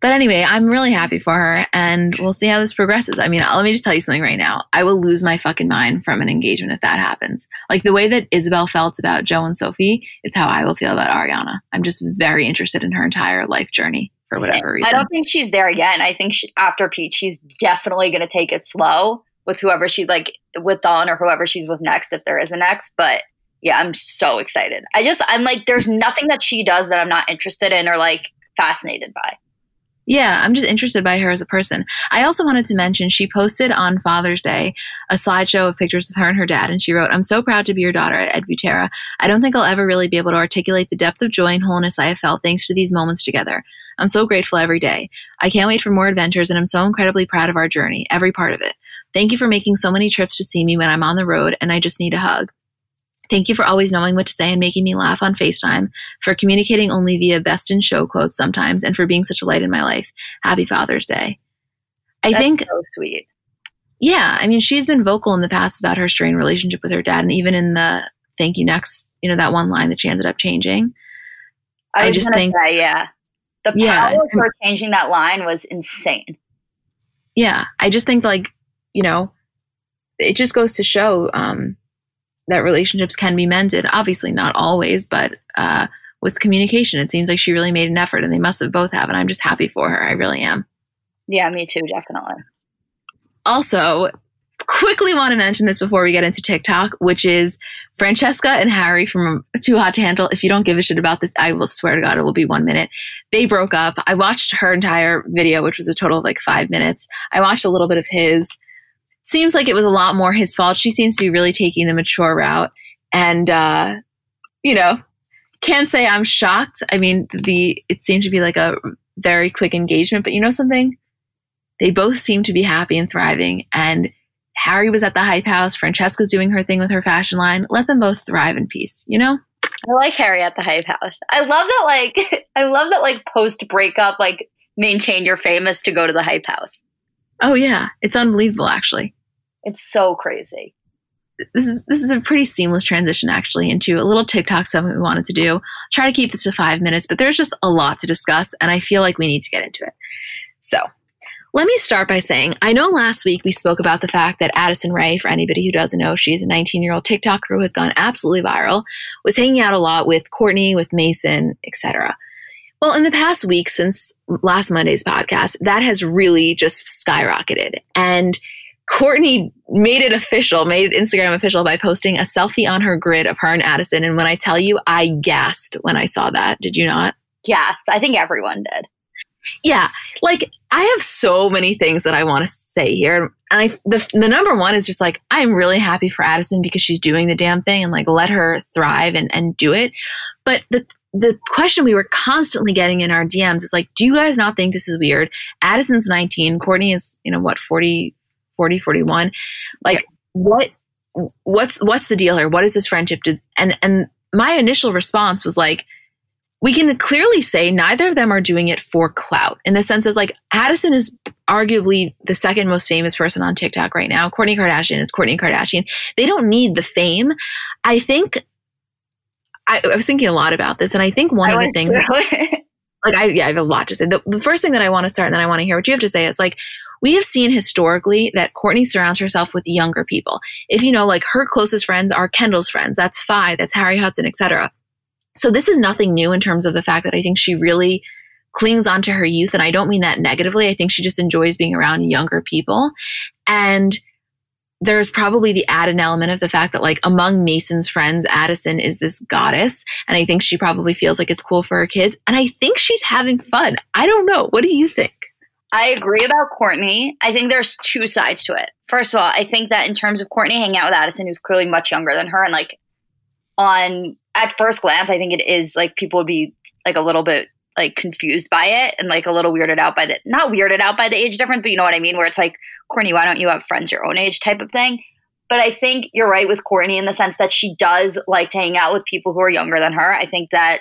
But anyway, I'm really happy for her and we'll see how this progresses. I mean, let me just tell you something right now. I will lose my fucking mind from an engagement if that happens. Like the way that Isabel felt about Joe and Sophie is how I will feel about Ariana. I'm just very interested in her entire life journey for whatever reason. I don't think she's there yet. I think she, after Pete, she's definitely going to take it slow with whoever she like with Dawn or whoever she's with next, if there is a next. But yeah, I'm so excited. I just, I'm like, there's nothing that she does that I'm not interested in or like fascinated by. Yeah, I'm just interested by her as a person. I also wanted to mention she posted on Father's Day a slideshow of pictures with her and her dad, and she wrote, I'm so proud to be your daughter at Edbutera. I don't think I'll ever really be able to articulate the depth of joy and wholeness I have felt thanks to these moments together. I'm so grateful every day. I can't wait for more adventures, and I'm so incredibly proud of our journey, every part of it. Thank you for making so many trips to see me when I'm on the road, and I just need a hug. Thank you for always knowing what to say and making me laugh on FaceTime, for communicating only via best in show quotes sometimes, and for being such a light in my life. Happy Father's Day. I That's think so sweet. Yeah, I mean, she's been vocal in the past about her strained relationship with her dad, and even in the "Thank you next," you know, that one line that she ended up changing. I, I just think, say, yeah, the power yeah, of her changing that line was insane. Yeah, I just think like you know, it just goes to show um, that relationships can be mended. Obviously, not always, but uh, with communication, it seems like she really made an effort, and they must have both have. And I'm just happy for her. I really am. Yeah, me too, definitely. Also, quickly want to mention this before we get into TikTok, which is Francesca and Harry from Too Hot to Handle. If you don't give a shit about this, I will swear to God it will be one minute. They broke up. I watched her entire video, which was a total of like five minutes. I watched a little bit of his seems like it was a lot more his fault. She seems to be really taking the mature route. And, uh, you know, can't say I'm shocked. I mean, the it seemed to be like a very quick engagement, but you know something? They both seem to be happy and thriving. And Harry was at the hype house. Francesca's doing her thing with her fashion line. Let them both thrive in peace, you know? I like Harry at the hype house. I love that, like, (laughs) I love that, like, post breakup, like, maintain your famous to go to the hype house. Oh yeah, it's unbelievable actually. It's so crazy. This is this is a pretty seamless transition actually into a little TikTok something we wanted to do. I'll try to keep this to 5 minutes, but there's just a lot to discuss and I feel like we need to get into it. So, Let me start by saying I know last week we spoke about the fact that Addison Rae, for anybody who doesn't know, she's a 19 year old TikToker who has gone absolutely viral, was hanging out a lot with Kourtney, with Mason, etc. Well, in the past week since last Monday's podcast, that has really just skyrocketed. And Kourtney made it official, made Instagram official by posting a selfie on her grid of her and Addison. And when I tell you, I gasped when I saw that. Did you not? Gasped. I think everyone did. Yeah. Like I have so many things that I want to say here. And I, the, the number one is just like, I'm really happy for Addison because she's doing the damn thing and like let her thrive and, and do it. But the, the question we were constantly getting in our DMs is like, do you guys not think this is weird? Addison's 19, Kourtney is, you know, what, 40, 40, 41. Like yeah. what, what's, what's the deal here? What is this friendship? Does, and, and my initial response was like, we can clearly say neither of them are doing it for clout in the sense as like Addison is arguably the second most famous person on TikTok right now. Kourtney Kardashian is Kourtney Kardashian. They don't need the fame. I think I, I was thinking a lot about this, and I think one I of the things, (laughs) like I, yeah, I have a lot to say. The, the first thing that I want to start, and then I want to hear what you have to say is like, we have seen historically that Kourtney surrounds herself with younger people. If you know, like her closest friends are Kendall's friends, that's Fai, that's Harry Hudson, etc. So this is nothing new in terms of the fact that I think she really clings onto her youth. And I don't mean that negatively. I think she just enjoys being around younger people. And there's probably the added element of the fact that like among Mason's friends, Addison is this goddess. And I think she probably feels like it's cool for her kids. And I think she's having fun. I don't know. What do you think? I agree about Kourtney. I think there's two sides to it. First of all, I think that in terms of Kourtney hanging out with Addison, who's clearly much younger than her, and like on at first glance, I think it is like people would be like a little bit like confused by it and like a little weirded out by the not weirded out by the age difference, but you know what I mean? Where it's like, Kourtney, why don't you have friends your own age type of thing? But I think you're right with Kourtney in the sense that she does like to hang out with people who are younger than her. I think that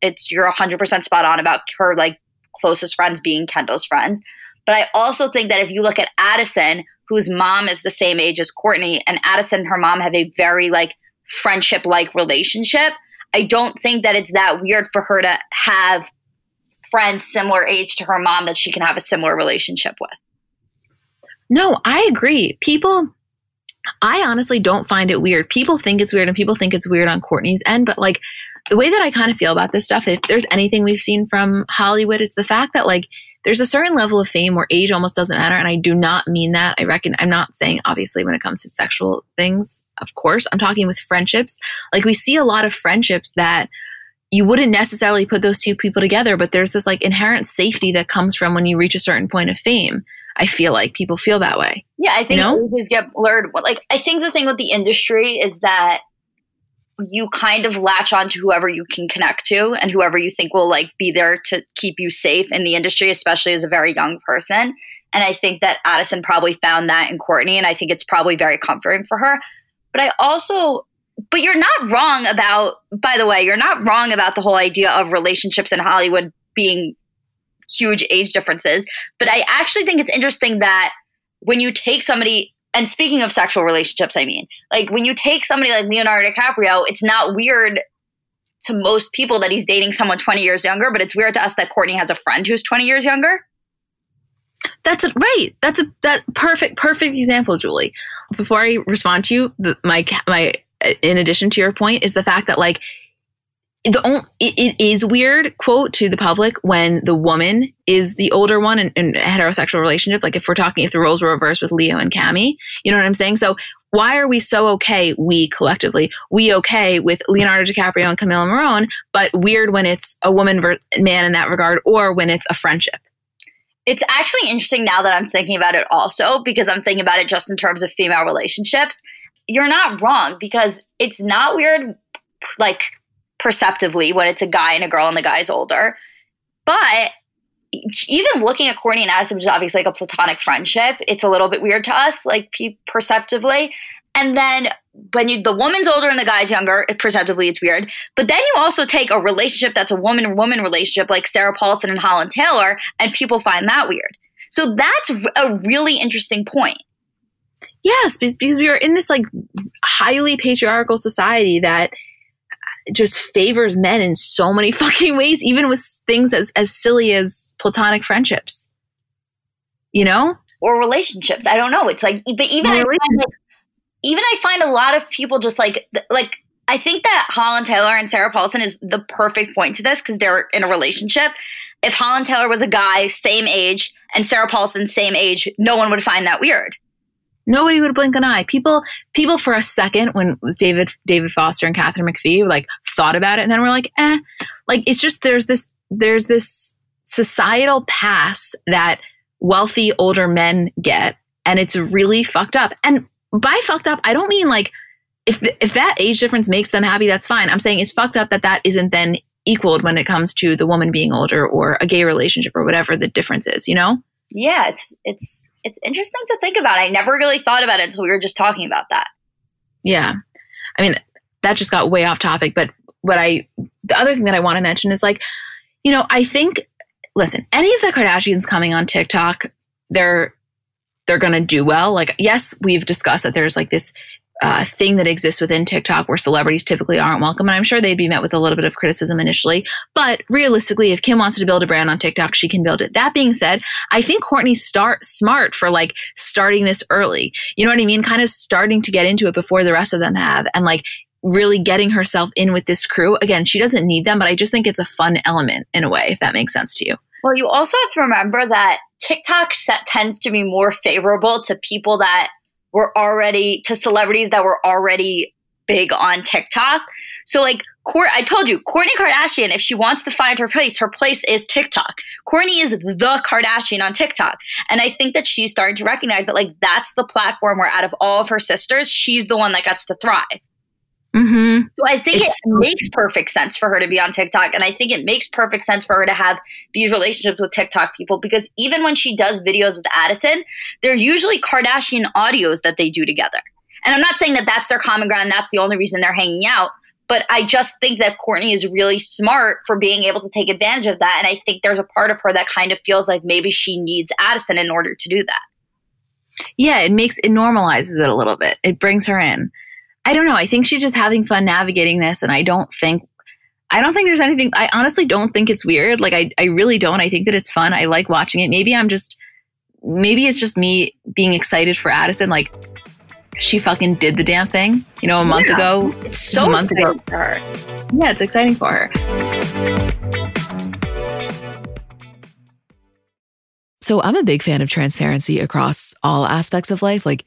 it's you're 100% spot on about her like closest friends being Kendall's friends. But I also think that if you look at Addison, whose mom is the same age as Kourtney, and Addison and her mom have a very like friendship like relationship. I don't think that it's that weird for her to have friends similar age to her mom that she can have a similar relationship with. No, I agree. People, I honestly don't find it weird. People think it's weird and people think it's weird on Kourtney's end, but like the way that I kind of feel about this stuff, if there's anything we've seen from Hollywood, it's the fact that like there's a certain level of fame where age almost doesn't matter. And I do not mean that. I reckon I'm not saying obviously when it comes to sexual things, of course. I'm talking with friendships. Like we see a lot of friendships that you wouldn't necessarily put those two people together, but there's this like inherent safety that comes from when you reach a certain point of fame. I feel like people feel that way. Yeah, I think you know? ages get blurred. Like I think the thing with the industry is that you kind of latch on to whoever you can connect to and whoever you think will like be there to keep you safe in the industry, especially as a very young person. And I think that Addison probably found that in Kourtney, and I think it's probably very comforting for her. But I also, but you're not wrong about, by the way, you're not wrong about the whole idea of relationships in Hollywood being huge age differences. But I actually think it's interesting that when you take somebody and speaking of sexual relationships, I mean, like when you take somebody like Leonardo DiCaprio, it's not weird to most people that he's dating someone 20 years younger, but it's weird to us that kourtney has a friend who's 20 years younger. That's a, right. That's a that perfect perfect example, Julie. Before I respond to you, the, my my in addition to your point is the fact that like the only, it, it is weird quote to the public when the woman is the older one in, in, a heterosexual relationship. Like if we're talking if the roles were reversed with leo and cami you know what i'm saying? So why are we so okay we collectively we okay with leonardo dicaprio and camila morrone but weird when it's a woman ver- man in that regard or when it's a friendship? It's actually interesting now that i'm thinking about it also because i'm thinking about it just in terms of female relationships you're not wrong because it's not weird like perceptively when it's a guy and a girl and the guy's older. But even looking at Kourtney and Addison, which is obviously like a platonic friendship, it's a little bit weird to us, like perceptively. And then when you, the woman's older and the guy's younger, perceptively it's weird. But then you also take a relationship that's a woman woman relationship, like Sarah Paulson and Holland Taylor, and people find that weird. So that's a really interesting point. Yes, because we are in this like highly patriarchal society that just favors men in so many (laughs) fucking ways, even with things as, as silly as platonic friendships. you know? Or relationships. I don't know. It's like, but even I find like, even I find a lot of people just like like I think that Holland Taylor and Sarah Paulson is the perfect point to this because they're in a relationship. If Holland Taylor was a guy, same age, and Sarah Paulson, same age, no one would find that weird. Nobody would blink an eye. People, people for a second when David, David Foster and Katharine McPhee like thought about it, and then we're like, eh, like it's just there's this there's this societal pass that wealthy older men get, and it's really fucked up. And by fucked up, I don't mean like if if that age difference makes them happy, that's fine. I'm saying it's fucked up that that isn't then equaled when it comes to the woman being older or a gay relationship or whatever the difference is. You know? Yeah, it's it's it's interesting to think about. I never really thought about it until we were just talking about that. Yeah. I mean, that just got way off topic, but what I the other thing that I want to mention is like, you know, I think listen, any of the Kardashians coming on TikTok, they're they're going to do well. Like, yes, we've discussed that there's like this uh, thing that exists within TikTok where celebrities typically aren't welcome. And I'm sure they'd be met with a little bit of criticism initially. But realistically, if Kim wants to build a brand on TikTok, she can build it. That being said, I think Kourtney's start smart for like starting this early. You know what I mean? Kind of starting to get into it before the rest of them have and like really getting herself in with this crew. Again, she doesn't need them, but I just think it's a fun element in a way, if that makes sense to you. Well, you also have to remember that TikTok set tends to be more favorable to people that were already to celebrities that were already big on TikTok. So like Court, I told you, Kourtney Kardashian, if she wants to find her place, her place is TikTok. Kourtney is the Kardashian on TikTok. And I think that she's starting to recognize that like that's the platform where out of all of her sisters, she's the one that gets to thrive. Mm-hmm. So I think it's, it makes perfect sense for her to be on TikTok. And I think it makes perfect sense for her to have these relationships with TikTok people because even when she does videos with Addison, they're usually Kardashian audios that they do together. And I'm not saying that that's their common ground, that's the only reason they're hanging out. But I just think that Kourtney is really smart for being able to take advantage of that. And I think there's a part of her that kind of feels like maybe she needs Addison in order to do that. Yeah, it makes it normalizes it a little bit. It brings her in. I don't know. I think she's just having fun navigating this. And I don't think, I don't think there's anything, I honestly don't think it's weird. Like, I, I really don't. I think that it's fun. I like watching it. Maybe I'm just, maybe it's just me being excited for Addison. Like, she fucking did the damn thing, you know, a month Yeah. ago. It's so A month ago. for her. Yeah, it's exciting for her. So I'm a big fan of transparency across all aspects of life. Like,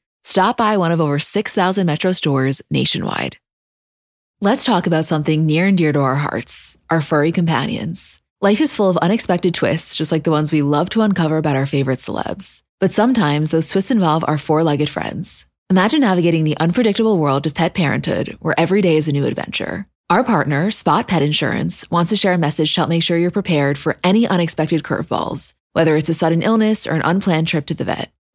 Stop by one of over 6,000 Metro stores nationwide. Let's talk about something near and dear to our hearts our furry companions. Life is full of unexpected twists, just like the ones we love to uncover about our favorite celebs. But sometimes those twists involve our four legged friends. Imagine navigating the unpredictable world of pet parenthood, where every day is a new adventure. Our partner, Spot Pet Insurance, wants to share a message to help make sure you're prepared for any unexpected curveballs, whether it's a sudden illness or an unplanned trip to the vet.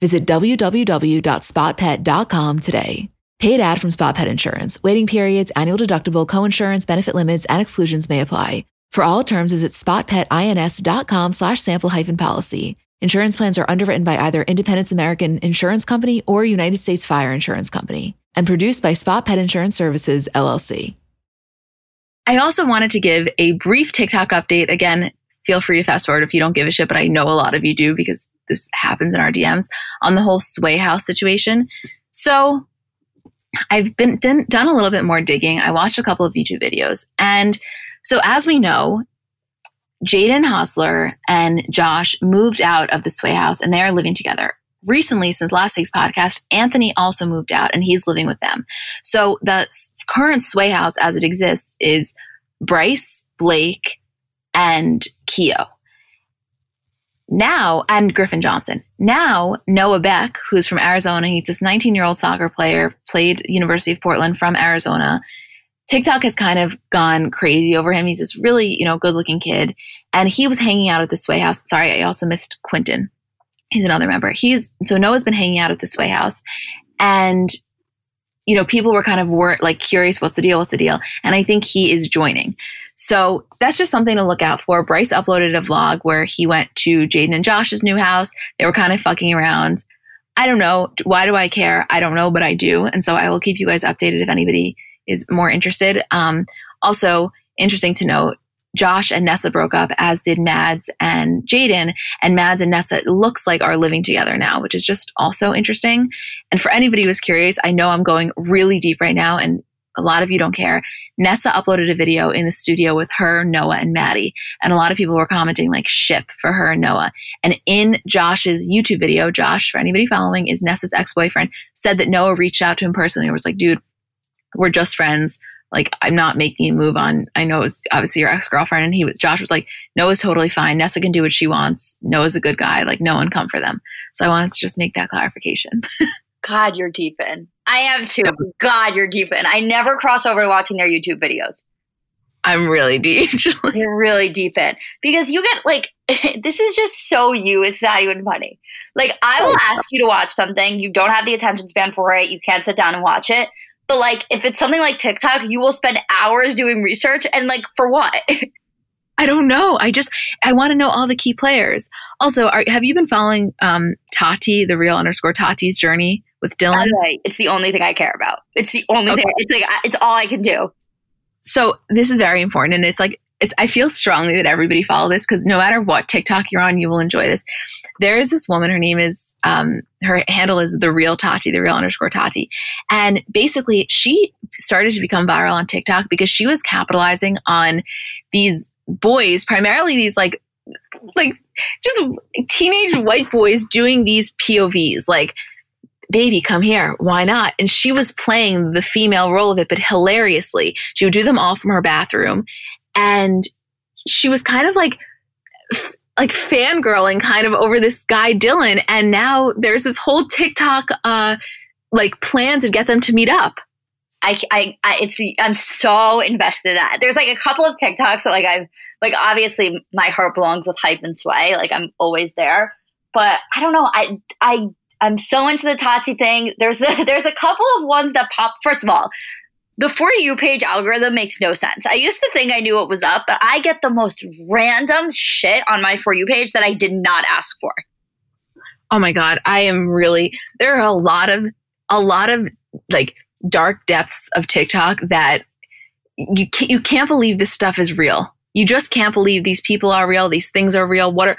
Visit www.spotpet.com today. Paid ad from Spot Pet Insurance. Waiting periods, annual deductible, coinsurance, benefit limits, and exclusions may apply. For all terms, visit spotpetins.com slash sample hyphen policy. Insurance plans are underwritten by either Independence American Insurance Company or United States Fire Insurance Company. and produced by Spot Pet Insurance Services, LLC. I also wanted to give a brief TikTok update. Again, feel free to fast forward if you don't give a shit, but I know a lot of you do because this happens in our DMs on the whole Sway House situation. So I've been done, done a little bit more digging. I watched a couple of YouTube videos. And so as we know, Jaden Hossler and Josh moved out of the Sway House and they are living together. Recently, since last week's podcast, Anthony also moved out and he's living with them. So the current Sway House as it exists is Bryce, Blake, and Kio. Now, and Griffin Johnson. Now, Noah Beck, who's from Arizona, he's this 19 year old soccer player, played University of Portland from Arizona. TikTok has kind of gone crazy over him. He's this really, you know, good looking kid. And he was hanging out at the Sway House. Sorry, I also missed Quinton. He's another member. He's, so Noah's been hanging out at the Sway House. And you know, people were kind of were like curious, what's the deal? What's the deal? And I think he is joining. So that's just something to look out for. Bryce uploaded a vlog where he went to Jaden and Josh's new house. They were kind of fucking around. I don't know. Why do I care? I don't know, but I do. And so I will keep you guys updated if anybody is more interested. Um, also, interesting to note, Josh and Nessa broke up, as did Mads and Jaden. And Mads and Nessa looks like are living together now, which is just also interesting. And for anybody who's curious, I know I'm going really deep right now, and a lot of you don't care. Nessa uploaded a video in the studio with her, Noah, and Maddie. And a lot of people were commenting like ship for her and Noah. And in Josh's YouTube video, Josh, for anybody following, is Nessa's ex boyfriend, said that Noah reached out to him personally and was like, dude, we're just friends like I'm not making a move on. I know it's obviously your ex girlfriend, and he was Josh was like, Noah's totally fine. Nessa can do what she wants. Noah's a good guy. Like no one come for them. So I wanted to just make that clarification. (laughs) God, you're deep in. I am too. God, you're deep in. I never cross over to watching their YouTube videos. I'm really deep. (laughs) you're really deep in because you get like (laughs) this is just so you. It's not even funny. Like I will ask you to watch something, you don't have the attention span for it, you can't sit down and watch it. But like, if it's something like TikTok, you will spend hours doing research and like, for what? (laughs) I don't know. I just I want to know all the key players. Also, are, have you been following um, Tati, the real underscore Tati's journey with Dylan? It's the only thing I care about. It's the only okay. thing. It's like it's all I can do. So this is very important, and it's like it's. I feel strongly that everybody follow this because no matter what TikTok you're on, you will enjoy this there is this woman, her name is, um, her handle is the real Tati, the real underscore Tati. And basically, she started to become viral on TikTok because she was capitalizing on these boys, primarily these like, like just teenage white boys doing these POVs, like, baby, come here. Why not? And she was playing the female role of it, but hilariously. She would do them all from her bathroom. And she was kind of like like fangirling kind of over this guy Dylan, and now there's this whole TikTok uh like plan to get them to meet up. I, I, I, it's the, I'm so invested in that. There's like a couple of TikToks that like I've like obviously my heart belongs with hype and sway. Like I'm always there, but I don't know. I I I'm so into the Tati thing. There's a, (laughs) there's a couple of ones that pop. First of all, the For You page algorithm makes no sense. I used to think I knew what was up, but I get the most random shit on my For You page that I did not ask for. Oh my God. I am really, there are a lot of, a lot of like dark depths of TikTok that you can't, you can't believe this stuff is real. You just can't believe these people are real. These things are real. What are,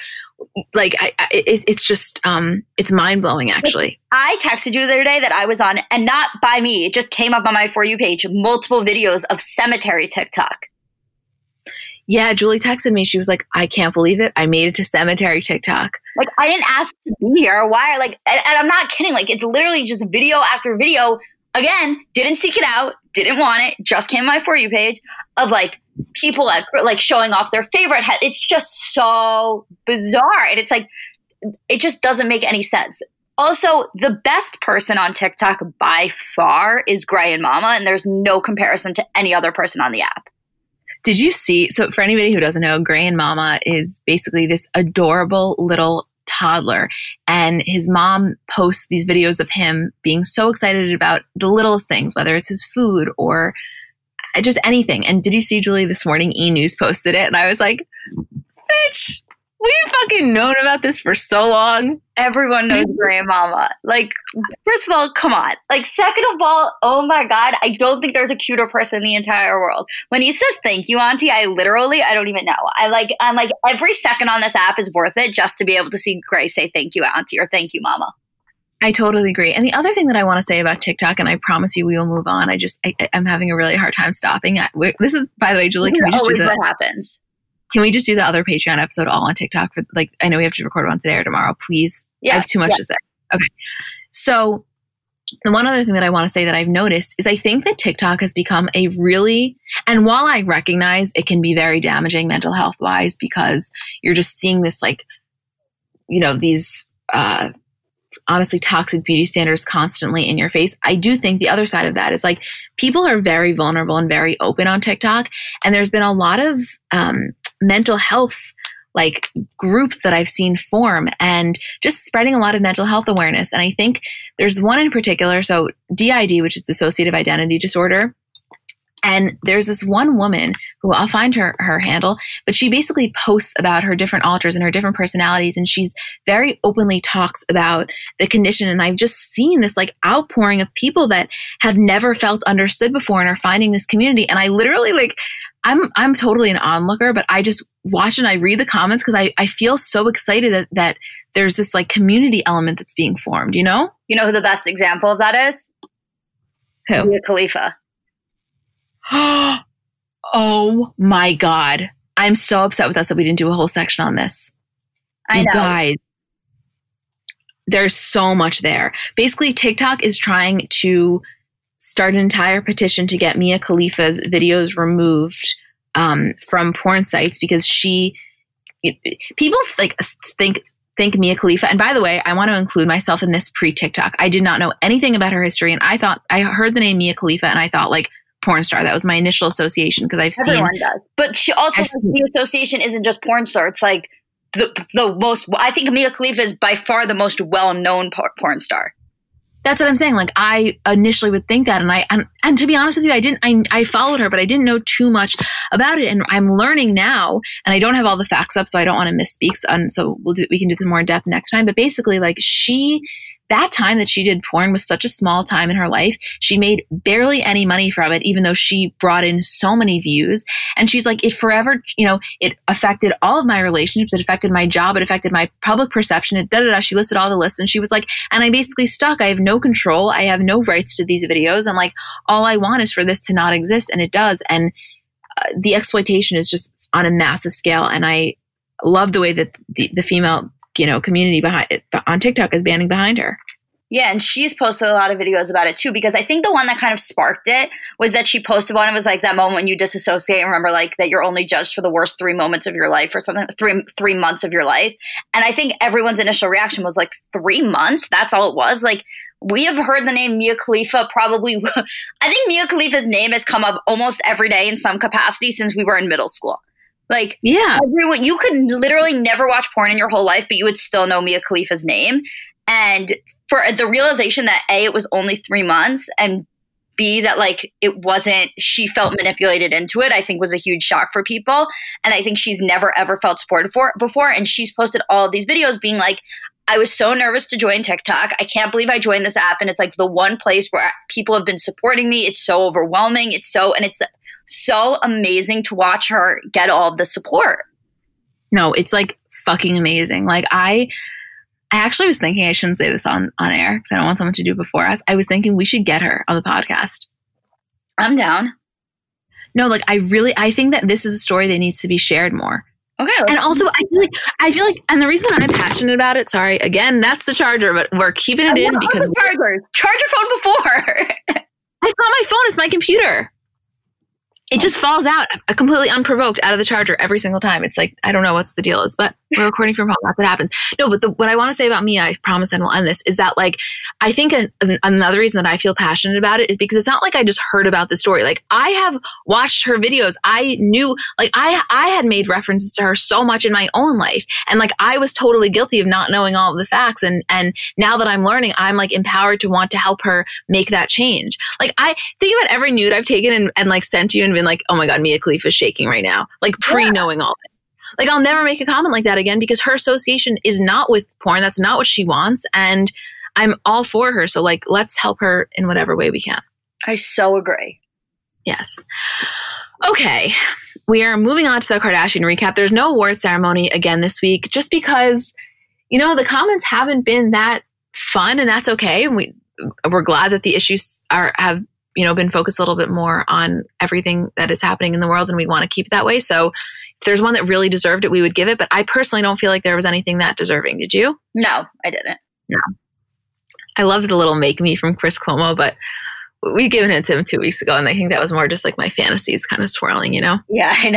like I, I, it's just um it's mind blowing actually. I texted you the other day that i was on and not by me it just came up on my for you page multiple videos of cemetery tiktok. Yeah julie texted me. She was like i can't believe it. I made it to cemetery tiktok. Like i didn't ask to be here. Why like and, and i'm not kidding. Like it's literally just video after video. Again didn't seek it out didn't want it just came my for you page of like people at, like showing off their favorite head. It's just so bizarre. And it's like, it just doesn't make any sense. Also, the best person on TikTok by far is Gray and Mama, and there's no comparison to any other person on the app. Did you see? So, for anybody who doesn't know, Gray and Mama is basically this adorable little toddler, and his mom posts these videos of him being so excited about the littlest things, whether it's his food or just anything. And did you see Julie this morning? E News posted it, and I was like, "Bitch, We've fucking known about this for so long. Everyone knows (laughs) grandmama. Like, first of all, come on. Like, second of all, oh my God, I don't think there's a cuter person in the entire world. When he says thank you, auntie, I literally, I don't even know. I like, I'm like, every second on this app is worth it just to be able to see Grace say thank you, auntie, or thank you, mama. I totally agree. And the other thing that I want to say about TikTok, and I promise you we will move on. I just, I, am having a really hard time stopping. I, this is, by the way, Julie, can we just do the, what happens? Can we just do the other Patreon episode all on TikTok for like I know we have to record one today or tomorrow, please. Yeah, I have too much yeah. to say. Okay. So the one other thing that I want to say that I've noticed is I think that TikTok has become a really, and while I recognize it can be very damaging mental health wise because you're just seeing this like, you know, these, uh, honestly toxic beauty standards constantly in your face. I do think the other side of that is like people are very vulnerable and very open on TikTok. And there's been a lot of, um, mental health like groups that I've seen form and just spreading a lot of mental health awareness. And I think there's one in particular. So DID, which is dissociative identity disorder. And there's this one woman who I'll find her her handle, but she basically posts about her different alters and her different personalities, and she's very openly talks about the condition. And I've just seen this like outpouring of people that have never felt understood before and are finding this community. And I literally like I'm I'm totally an onlooker, but I just watch and I read the comments because I, I feel so excited that, that there's this like community element that's being formed, you know? You know who the best example of that is? Who? Khalifa. (gasps) oh my God. I'm so upset with us that we didn't do a whole section on this. I know. Guys, there's so much there. Basically, TikTok is trying to start an entire petition to get Mia Khalifa's videos removed um, from porn sites because she people like think think Mia Khalifa. And by the way, I want to include myself in this pre TikTok. I did not know anything about her history, and I thought I heard the name Mia Khalifa, and I thought like porn star. That was my initial association because I've Everyone seen. Does. But she also the association isn't just porn star. It's like the the most. I think Mia Khalifa is by far the most well known porn star. That's what I'm saying. Like I initially would think that, and I and, and to be honest with you, I didn't. I, I followed her, but I didn't know too much about it, and I'm learning now. And I don't have all the facts up, so I don't want to misspeak. And so we'll do. We can do this more in depth next time. But basically, like she that time that she did porn was such a small time in her life. She made barely any money from it, even though she brought in so many views. And she's like, it forever, you know, it affected all of my relationships. It affected my job. It affected my public perception. It, da, da, da. She listed all the lists and she was like, and I basically stuck. I have no control. I have no rights to these videos. And like, all I want is for this to not exist. And it does. And uh, the exploitation is just on a massive scale. And I love the way that the, the female you know community behind on TikTok is banding behind her. Yeah, and she's posted a lot of videos about it too because I think the one that kind of sparked it was that she posted one. It was like that moment when you disassociate and remember like that you're only judged for the worst three moments of your life or something, three three months of your life. And I think everyone's initial reaction was like three months. That's all it was. Like we have heard the name Mia Khalifa probably. (laughs) I think Mia Khalifa's name has come up almost every day in some capacity since we were in middle school. Like, yeah, everyone, you could literally never watch porn in your whole life, but you would still know Mia Khalifa's name. And for the realization that A, it was only three months, and B, that like it wasn't, she felt manipulated into it, I think was a huge shock for people. And I think she's never ever felt supported for before. And she's posted all of these videos being like, I was so nervous to join TikTok. I can't believe I joined this app. And it's like the one place where people have been supporting me. It's so overwhelming. It's so, and it's so amazing to watch her get all the support. No, it's like fucking amazing. Like I I actually was thinking I shouldn't say this on on air because I don't want someone to do before us. I was thinking we should get her on the podcast. I'm down. No, like I really I think that this is a story that needs to be shared more. Okay. And also I feel like I feel like and the reason I'm passionate about it, sorry, again, that's the charger, but we're keeping it in because chargers. Charge your phone before. (laughs) it's not my phone, it's my computer it just oh. falls out completely unprovoked out of the charger every single time. It's like, I don't know what's the deal is, but we're recording from home. That's what happens. No, but the, what I want to say about me, I promise and we'll end this, is that like, I think a, another reason that I feel passionate about it is because it's not like I just heard about the story. Like I have watched her videos. I knew, like I, I had made references to her so much in my own life. And like I was totally guilty of not knowing all of the facts. And, and now that I'm learning, I'm like empowered to want to help her make that change. Like I think about every nude I've taken and, and like sent you and been like, oh my God, Mia Khalifa is shaking right now, like pre knowing yeah. all this. like I'll never make a comment like that again because her association is not with porn. That's not what she wants. And I'm all for her. So like let's help her in whatever way we can. I so agree. Yes. Okay. We are moving on to the Kardashian recap. There's no award ceremony again this week just because, you know, the comments haven't been that fun and that's okay. We we're glad that the issues are have, you know, been focused a little bit more on everything that is happening in the world and we want to keep it that way. So if there's one that really deserved it, we would give it. But I personally don't feel like there was anything that deserving. Did you? No, I didn't. No. I love the little make me from Chris Cuomo, but we'd given it to him two weeks ago, and I think that was more just like my fantasies kind of swirling, you know? Yeah, I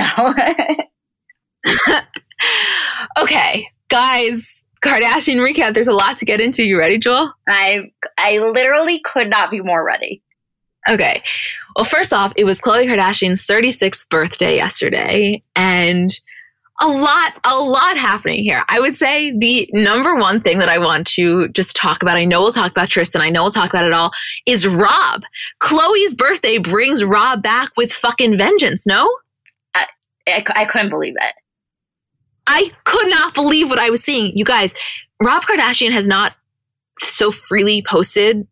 know. (laughs) okay, guys, Kardashian recap. There's a lot to get into. You ready, Joel? I I literally could not be more ready. Okay. Well, first off, it was Khloe Kardashian's 36th birthday yesterday, and a lot, a lot happening here. I would say the number one thing that I want to just talk about, I know we'll talk about Tristan, I know we'll talk about it all, is Rob. Khloe's birthday brings Rob back with fucking vengeance, no? I, I, I couldn't believe it. I could not believe what I was seeing. You guys, Rob Kardashian has not so freely posted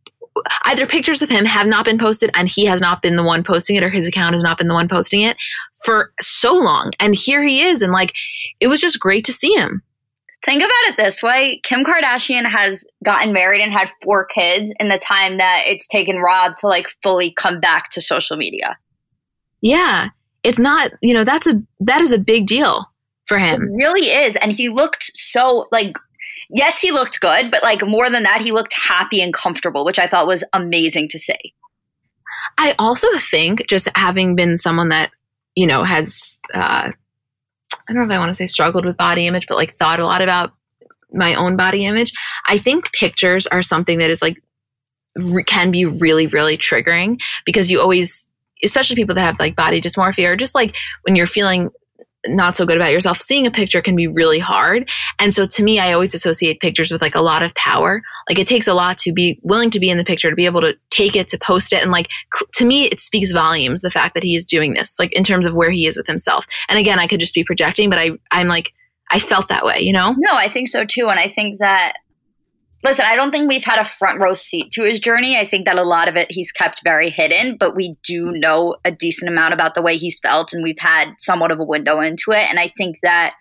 either pictures of him have not been posted and he has not been the one posting it or his account has not been the one posting it for so long. And here he is. And like, it was just great to see him. Think about it this way Kim Kardashian has gotten married and had four kids in the time that it's taken Rob to like fully come back to social media. Yeah. It's not, you know, that's a, that is a big deal for him. It really is. And he looked so like yes, he looked good, but like more than that, he looked happy and comfortable, which I thought was amazing to see. I also think just having been someone that, you know, has, uh, I don't know if I want to say struggled with body image, but like thought a lot about my own body image. I think pictures are something that is like, re- can be really, really triggering because you always, especially people that have like body dysmorphia or just like when you're feeling not so good about yourself, seeing a picture can be really hard. And so to me, I always associate pictures with like a lot of power. Like it takes a lot to be willing to be in the picture, to be able to take it, to post it. And like to me, it speaks volumes, the fact that he is doing this, like in terms of where he is with himself. And again, I could just be projecting, but I, I'm like, I felt that way, you know? No, I think so too. And I think that listen, I don't think we've had a front row seat to his journey. I think that a lot of it he's kept very hidden, but we do know a decent amount about the way he's felt, and we've had somewhat of a window into it. And I think that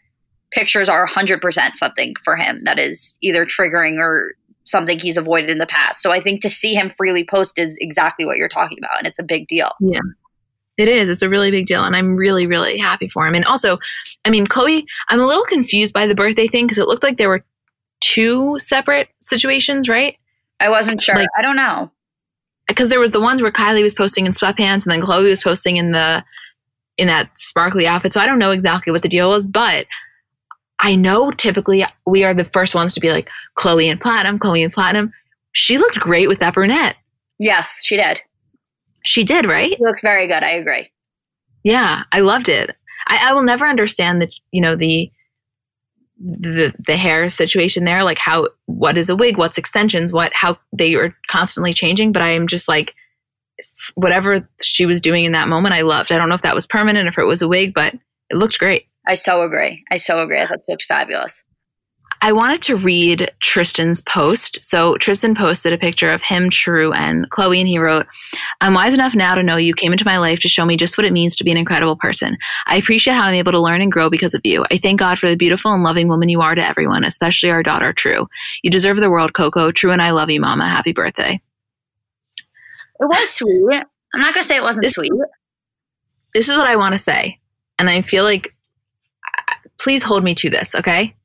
pictures are 100% something for him that is either triggering or something he's avoided in the past. So I think to see him freely post is exactly what you're talking about, and it's a big deal. Yeah. It is. It's a really big deal. And I'm really, really happy for him. And also, I mean, Khloe, I'm a little confused by the birthday thing because it looked like there were two separate situations, right? I wasn't sure. Like, I don't know. Because there was the ones where Kylie was posting in sweatpants and then Khloe was posting in the in that sparkly outfit. So I don't know exactly what the deal was, but I know typically we are the first ones to be like Khloe and platinum, Khloe and platinum. She looked great with that brunette. Yes, she did. She did, right? She looks very good. I agree. Yeah, I loved it. I, I will never understand the you know the the the hair situation there like how what is a wig what's extensions what how they are constantly changing but i am just like whatever she was doing in that moment i loved. I don't know if that was permanent if it was a wig but it looked great. I so agree. I so agree. I thought it looked fabulous I wanted to read Tristan's post. So Tristan posted a picture of him, True, and Khloe, and he wrote, I'm wise enough now to know you came into my life to show me just what it means to be an incredible person. I appreciate how I'm able to learn and grow because of you. I thank God for the beautiful and loving woman you are to everyone, especially our daughter, True. You deserve the world, Coco. True and I love you, Mama. Happy birthday. It was sweet. I'm not going to say it wasn't this, sweet. This is what I want to say. And I feel like, uh, please hold me to this, okay?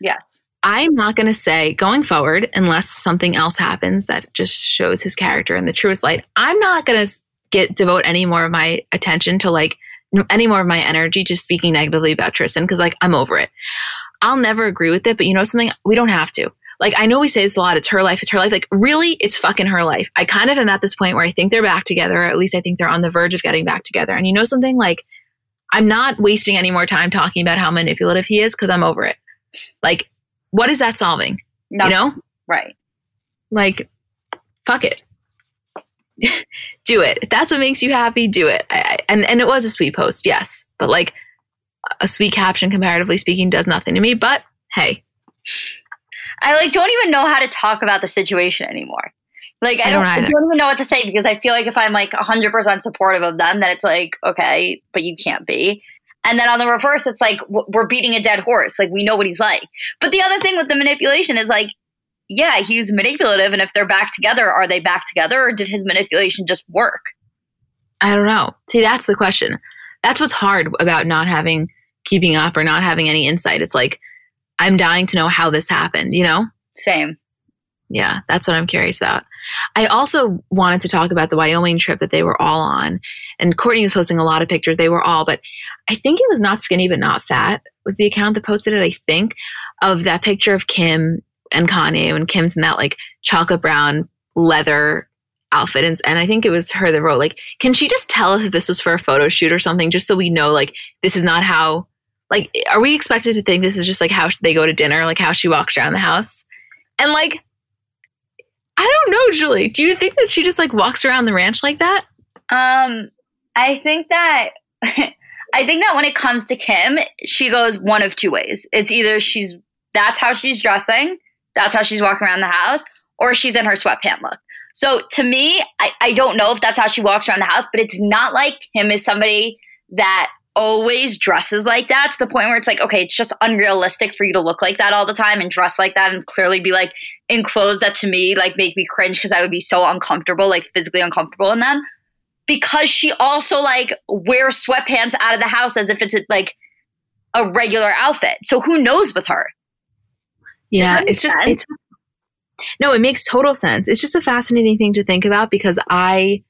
Yes. I'm not going to say going forward, unless something else happens that just shows his character in the truest light. I'm not going to get devote any more of my attention to like any more of my energy to speaking negatively about Tristan because like I'm over it. I'll never agree with it, but you know something? We don't have to. Like I know we say this a lot. It's her life. It's her life. Like really, it's fucking her life. I kind of am at this point where I think they're back together. Or at least I think they're on the verge of getting back together. And you know something? Like I'm not wasting any more time talking about how manipulative he is because I'm over it. Like what is that solving? Nothing. You know? Right. Like, fuck it. (laughs) do it. If that's what makes you happy, do it. I, I, and and it was a sweet post, yes. But like, a sweet caption, comparatively speaking, does nothing to me. But hey, I like don't even know how to talk about the situation anymore. Like I, I don't, don't I don't even know what to say because I feel like if I'm like 100% supportive of them, then it's like okay, but you can't be. And then on the reverse, it's like we're beating a dead horse. Like we know what he's like. But the other thing with the manipulation is like, yeah, he's manipulative, and if they're back together, are they back together, or did his manipulation just work? I don't know. See, that's the question. That's what's hard about not having keeping up or not having any insight. It's like I'm dying to know how this happened, you know? Same. Yeah, that's what I'm curious about. I also wanted to talk about the Wyoming trip that they were all on. And Kourtney was posting a lot of pictures. They were all, but I think it was not skinny but not fat was the account that posted it, I think, of that picture of Kim and Kanye when Kim's in that like chocolate brown leather outfit. And, and I think it was her that wrote, like, can she just tell us if this was for a photo shoot or something, just so we know, like, this is not how, like, are we expected to think this is just like how they go to dinner, like how she walks around the house? And like, don't know, Julie. Do you think that she just like walks around the ranch like that? Um, I think that (laughs) I think that when it comes to Kim, she goes one of two ways. It's either she's that's how she's dressing, that's how she's walking around the house, or she's in her sweatpant look. So to me, I, I don't know if that's how she walks around the house, but it's not like Kim is somebody that always dresses like that to the point where it's like, okay, it's just unrealistic for you to look like that all the time and dress like that and clearly be like in clothes that to me like make me cringe because I would be so uncomfortable, like physically uncomfortable in them. Because she also like wears sweatpants out of the house as if it's like a regular outfit. So who knows with her? Yeah, it's just it's no, it makes total sense. It's just a fascinating thing to think about because I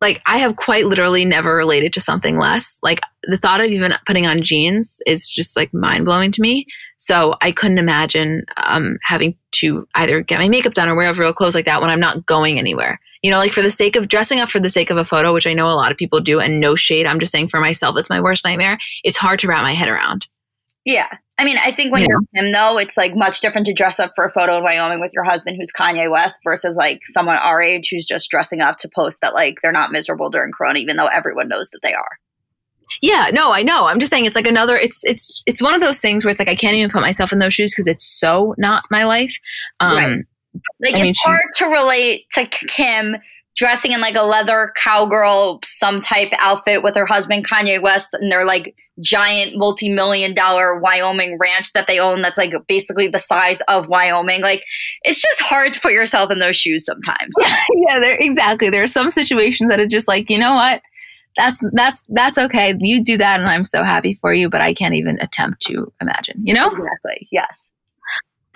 like I have quite literally never related to something less. Like the thought of even putting on jeans is just like mind blowing to me. So I couldn't imagine um, having to either get my makeup done or wear real clothes like that when I'm not going anywhere. You know, like for the sake of dressing up for the sake of a photo, which I know a lot of people do, and no shade. I'm just saying for myself, it's my worst nightmare. It's hard to wrap my head around. Yeah. I mean, I think when Yeah. you're him, though, it's like much different to dress up for a photo in Wyoming with your husband who's Kanye West versus like someone our age who's just dressing up to post that like they're not miserable during Corona, even though everyone knows that they are. Yeah, no, I know. I'm just saying it's like another it's it's it's one of those things where it's like I can't even put myself in those shoes because it's so not my life. Um Right. Like I it's she- hard to relate to Kim dressing in like a leather cowgirl some type outfit with her husband Kanye West and their like giant multi-million dollar Wyoming ranch that they own that's like basically the size of Wyoming. Like it's just hard to put yourself in those shoes sometimes. (laughs) yeah, there exactly. There are some situations that are just like, you know what? That's that's that's okay. You do that and I'm so happy for you, but I can't even attempt to imagine, you know? Exactly. Yes.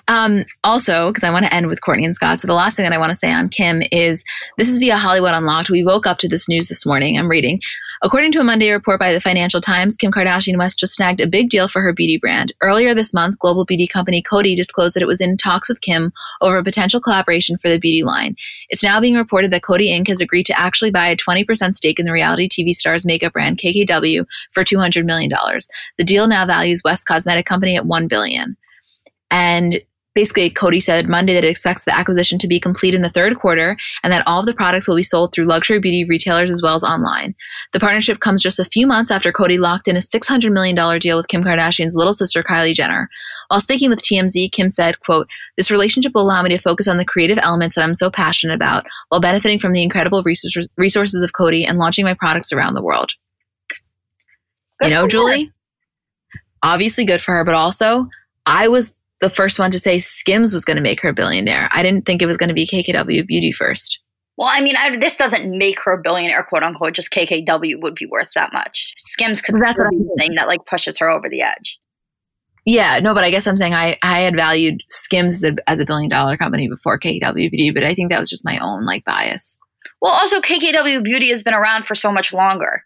Um, also, because I want to end with Kourtney and Scott. So the last thing that I want to say on Kim is this is via Hollywood Unlocked. We woke up to this news this morning. I'm reading. According to a Monday report by the Financial Times, Kim Kardashian West just snagged a big deal for her beauty brand. Earlier this month, global beauty company Coty disclosed that it was in talks with Kim over a potential collaboration for the beauty line. It's now being reported that Coty Inc. has agreed to actually buy a 20% stake in the reality TV star's makeup brand KKW for $200 million. The deal now values West Cosmetic Company at 1 billion. And basically, Coty said Monday that it expects the acquisition to be complete in the third quarter and that all of the products will be sold through luxury beauty retailers as well as online. The partnership comes just a few months after Coty locked in a $600 million deal with Kim Kardashian's little sister Kylie Jenner. While speaking with TMZ, Kim said, quote, This relationship will allow me to focus on the creative elements that I'm so passionate about while benefiting from the incredible resources of Coty and launching my products around the world. Good you know, for her. Julie? Obviously good for her, but also I was the first one to say Skims was going to make her a billionaire. I didn't think it was going to be KKW Beauty first. Well, I mean, I, this doesn't make her a billionaire, quote unquote. Just KKW would be worth that much. Skims could That's be the thing that like pushes her over the edge. Yeah, no, but I guess I'm saying I, I had valued Skims as a, as a billion dollar company before KKW Beauty, but I think that was just my own like bias. Well, also KKW Beauty has been around for so much longer.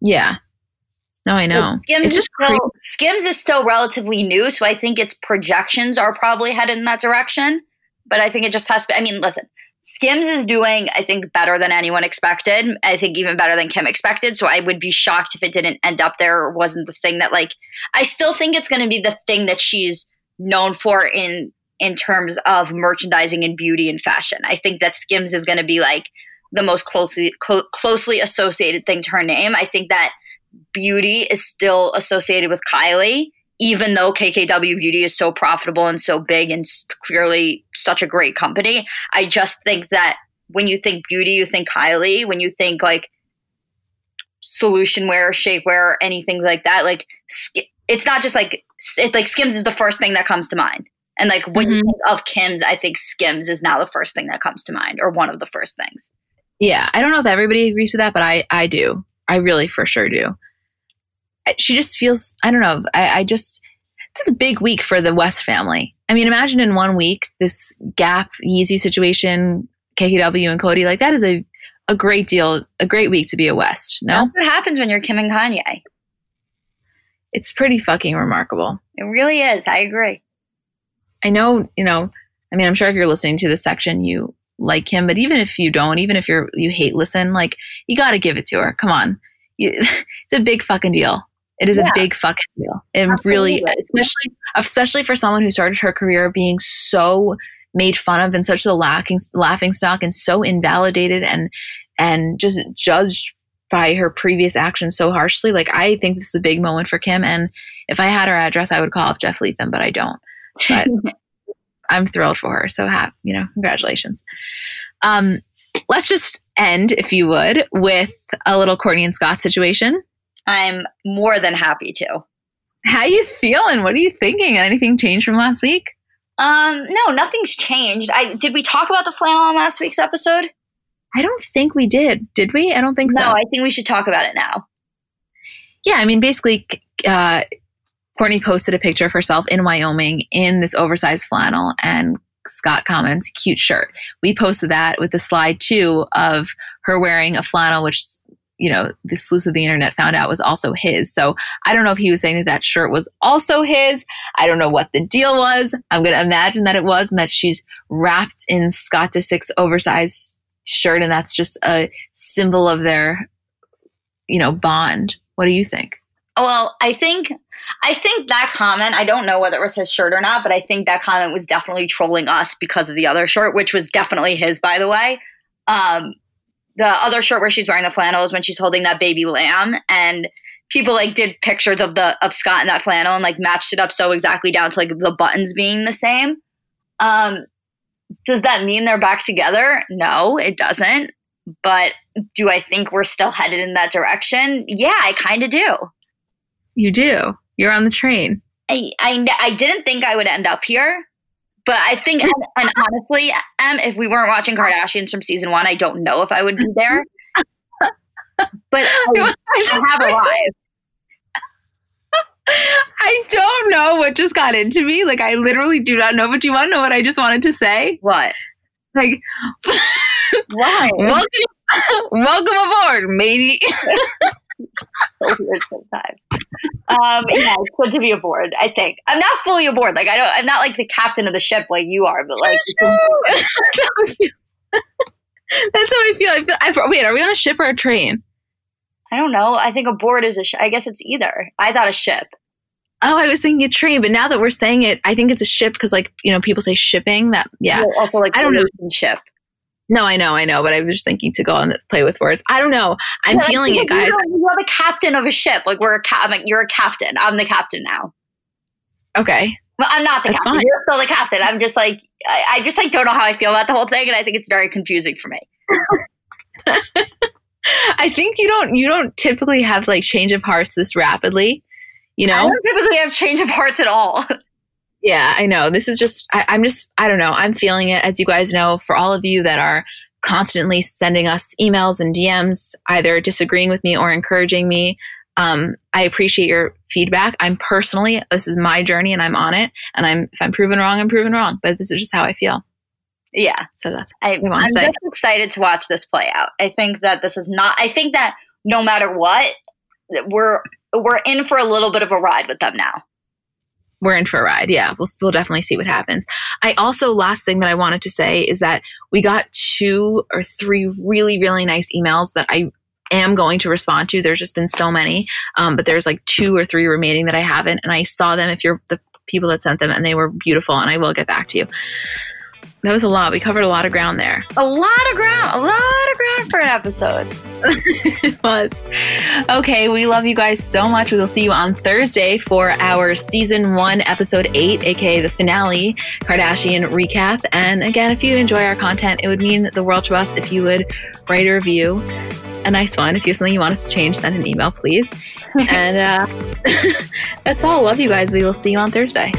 Yeah. No, I know. Skims It's is just still. Skims is still relatively new, so I think its projections are probably headed in that direction. But I think it just has to. I mean, listen, Skims is doing, I think, better than anyone expected. I think even better than Kim expected. So I would be shocked if it didn't end up there or wasn't the thing that, like, I still think it's going to be the thing that she's known for in in terms of merchandising and beauty and fashion. I think that Skims is going to be like the most closely clo- closely associated thing to her name. I think that beauty is still associated with Kylie, even though KKW Beauty is so profitable and so big and clearly such a great company. I just think that when you think beauty, you think Kylie. When you think like solution wear, shapewear, anything like that, like it's not just like it, like Skims is the first thing that comes to mind. And like when mm-hmm. you think of Kim's, I think Skims is now the first thing that comes to mind, or one of the first things. Yeah, I don't know if everybody agrees with that, but I I do. I really for sure do. She just feels I don't know. I, I just this is a big week for the West family. I mean, imagine in one week this Gap Yeezy situation, KKW and Coty, Like that is a a great deal, a great week to be a West. No, That's what happens when you're Kim and Kanye. It's pretty fucking remarkable. It really is. I agree. I know, you know, I mean, I'm sure if you're listening to this section, you like him, but even if you don't, even if you're, you hate listen, like, you got to give it to her. Come on. You, (laughs) it's a big fucking deal. It is yeah. a big fucking deal. And Absolutely. really, especially, especially for someone who started her career being so made fun of and such the laughing, laughing stock and so invalidated and, and just judged by her previous actions so harshly. Like, I think this is a big moment for Kim. And if I had her address, I would call up Jeff Leatham, but I don't. But (laughs) I'm thrilled for her. So, have you know, congratulations. Um, let's just end, if you would, with a little Kourtney and Scott situation. I'm more than happy to. How you feeling? What are you thinking? Anything changed from last week? Um, no, nothing's changed. I did we talk about the flannel on last week's episode? I don't think we did. Did we? I don't think no, so. No, I think we should talk about it now. Yeah, I mean, basically, uh, Kourtney posted a picture of herself in Wyoming in this oversized flannel, and Scott comments, cute shirt. We posted that with the slide too of her wearing a flannel, which, you know, the sleuths of the internet found out was also his. So I don't know if he was saying that that shirt was also his. I don't know what the deal was. I'm going to imagine that it was and that she's wrapped in Scott Disick's oversized shirt and that's just a symbol of their, you know, bond. What do you think? Well, I think I think that comment, I don't know whether it was his shirt or not, but I think that comment was definitely trolling us because of the other shirt, which was definitely his, by the way. Um, the other shirt where she's wearing the flannel is when she's holding that baby lamb and people like did pictures of the of Scott in that flannel and like matched it up so exactly down to like the buttons being the same. Um, does that mean they're back together? No, it doesn't. But do I think we're still headed in that direction? Yeah, I kind of do. You do. You're on the train. I, I, I didn't think I would end up here, but I think, and, and honestly, um, if we weren't watching Kardashians from season one, I don't know if I would be there. But (laughs) I, I have arrived. (laughs) I don't know what just got into me. Like, I literally do not know. But you want to know what I just wanted to say? What? Like, (laughs) why? welcome, welcome aboard, matey. so weird sometimes. Um, yeah, it's good to be aboard. I think I'm not fully aboard. Like I don't. I'm not like the captain of the ship like you are, but like. (laughs) (laughs) That's how I feel. I feel. I, wait, are we on a ship or a train? I don't know. I think aboard is a ship. I guess it's either. I thought a ship. Oh, I was thinking a train, but now that we're saying it, I think it's a ship because, like, you know, people say shipping. That yeah. Well, also, like, I don't know. Ship. No, I know, I know, but I was just thinking to go and play with words. I don't know. I'm yeah, feeling it, guys. You're, you're, the captain of a ship. Like we're a cap. Like, you're a captain. I'm the captain now. Okay. Well, I'm not the That's captain. Fine. You're still the captain. I'm just like I, I just like don't know how I feel about the whole thing, and I think it's very confusing for me. (laughs) I think you don't you don't typically have like change of hearts this rapidly. You know, I don't typically have change of hearts at all. (laughs) Yeah, I know. This is just, I, I'm just, I don't know. I'm feeling it. As you guys know, for all of you that are constantly sending us emails and DMs, either disagreeing with me or encouraging me, um, I appreciate your feedback. I'm personally, this is my journey and I'm on it. And I'm, if I'm proven wrong, I'm proven wrong. But this is just how I feel. Yeah. So that's, I, I'm just excited to watch this play out. I think that this is not, I think that no matter what, we're, we're in for a little bit of a ride with them now we're in for a ride. Yeah, we'll we'll definitely see what happens. I also last thing that I wanted to say is that we got two or three really really nice emails that I am going to respond to. There's just been so many, um, but there's like two or three remaining that I haven't, and I saw them. If you're the people that sent them, and they were beautiful, and I will get back to you. That was a lot. We covered a lot of ground there. A lot of ground. A lot of ground for an episode. (laughs) it was. Okay, we love you guys so much. We will see you on Thursday for our season one, episode eight, aka the finale Kardashian recap. And again, if you enjoy our content, it would mean the world to us if you would write a review. A nice one. If you have something you want us to change, send an email, please. (laughs) and uh, (laughs) that's all. Love you guys. We will see you on Thursday.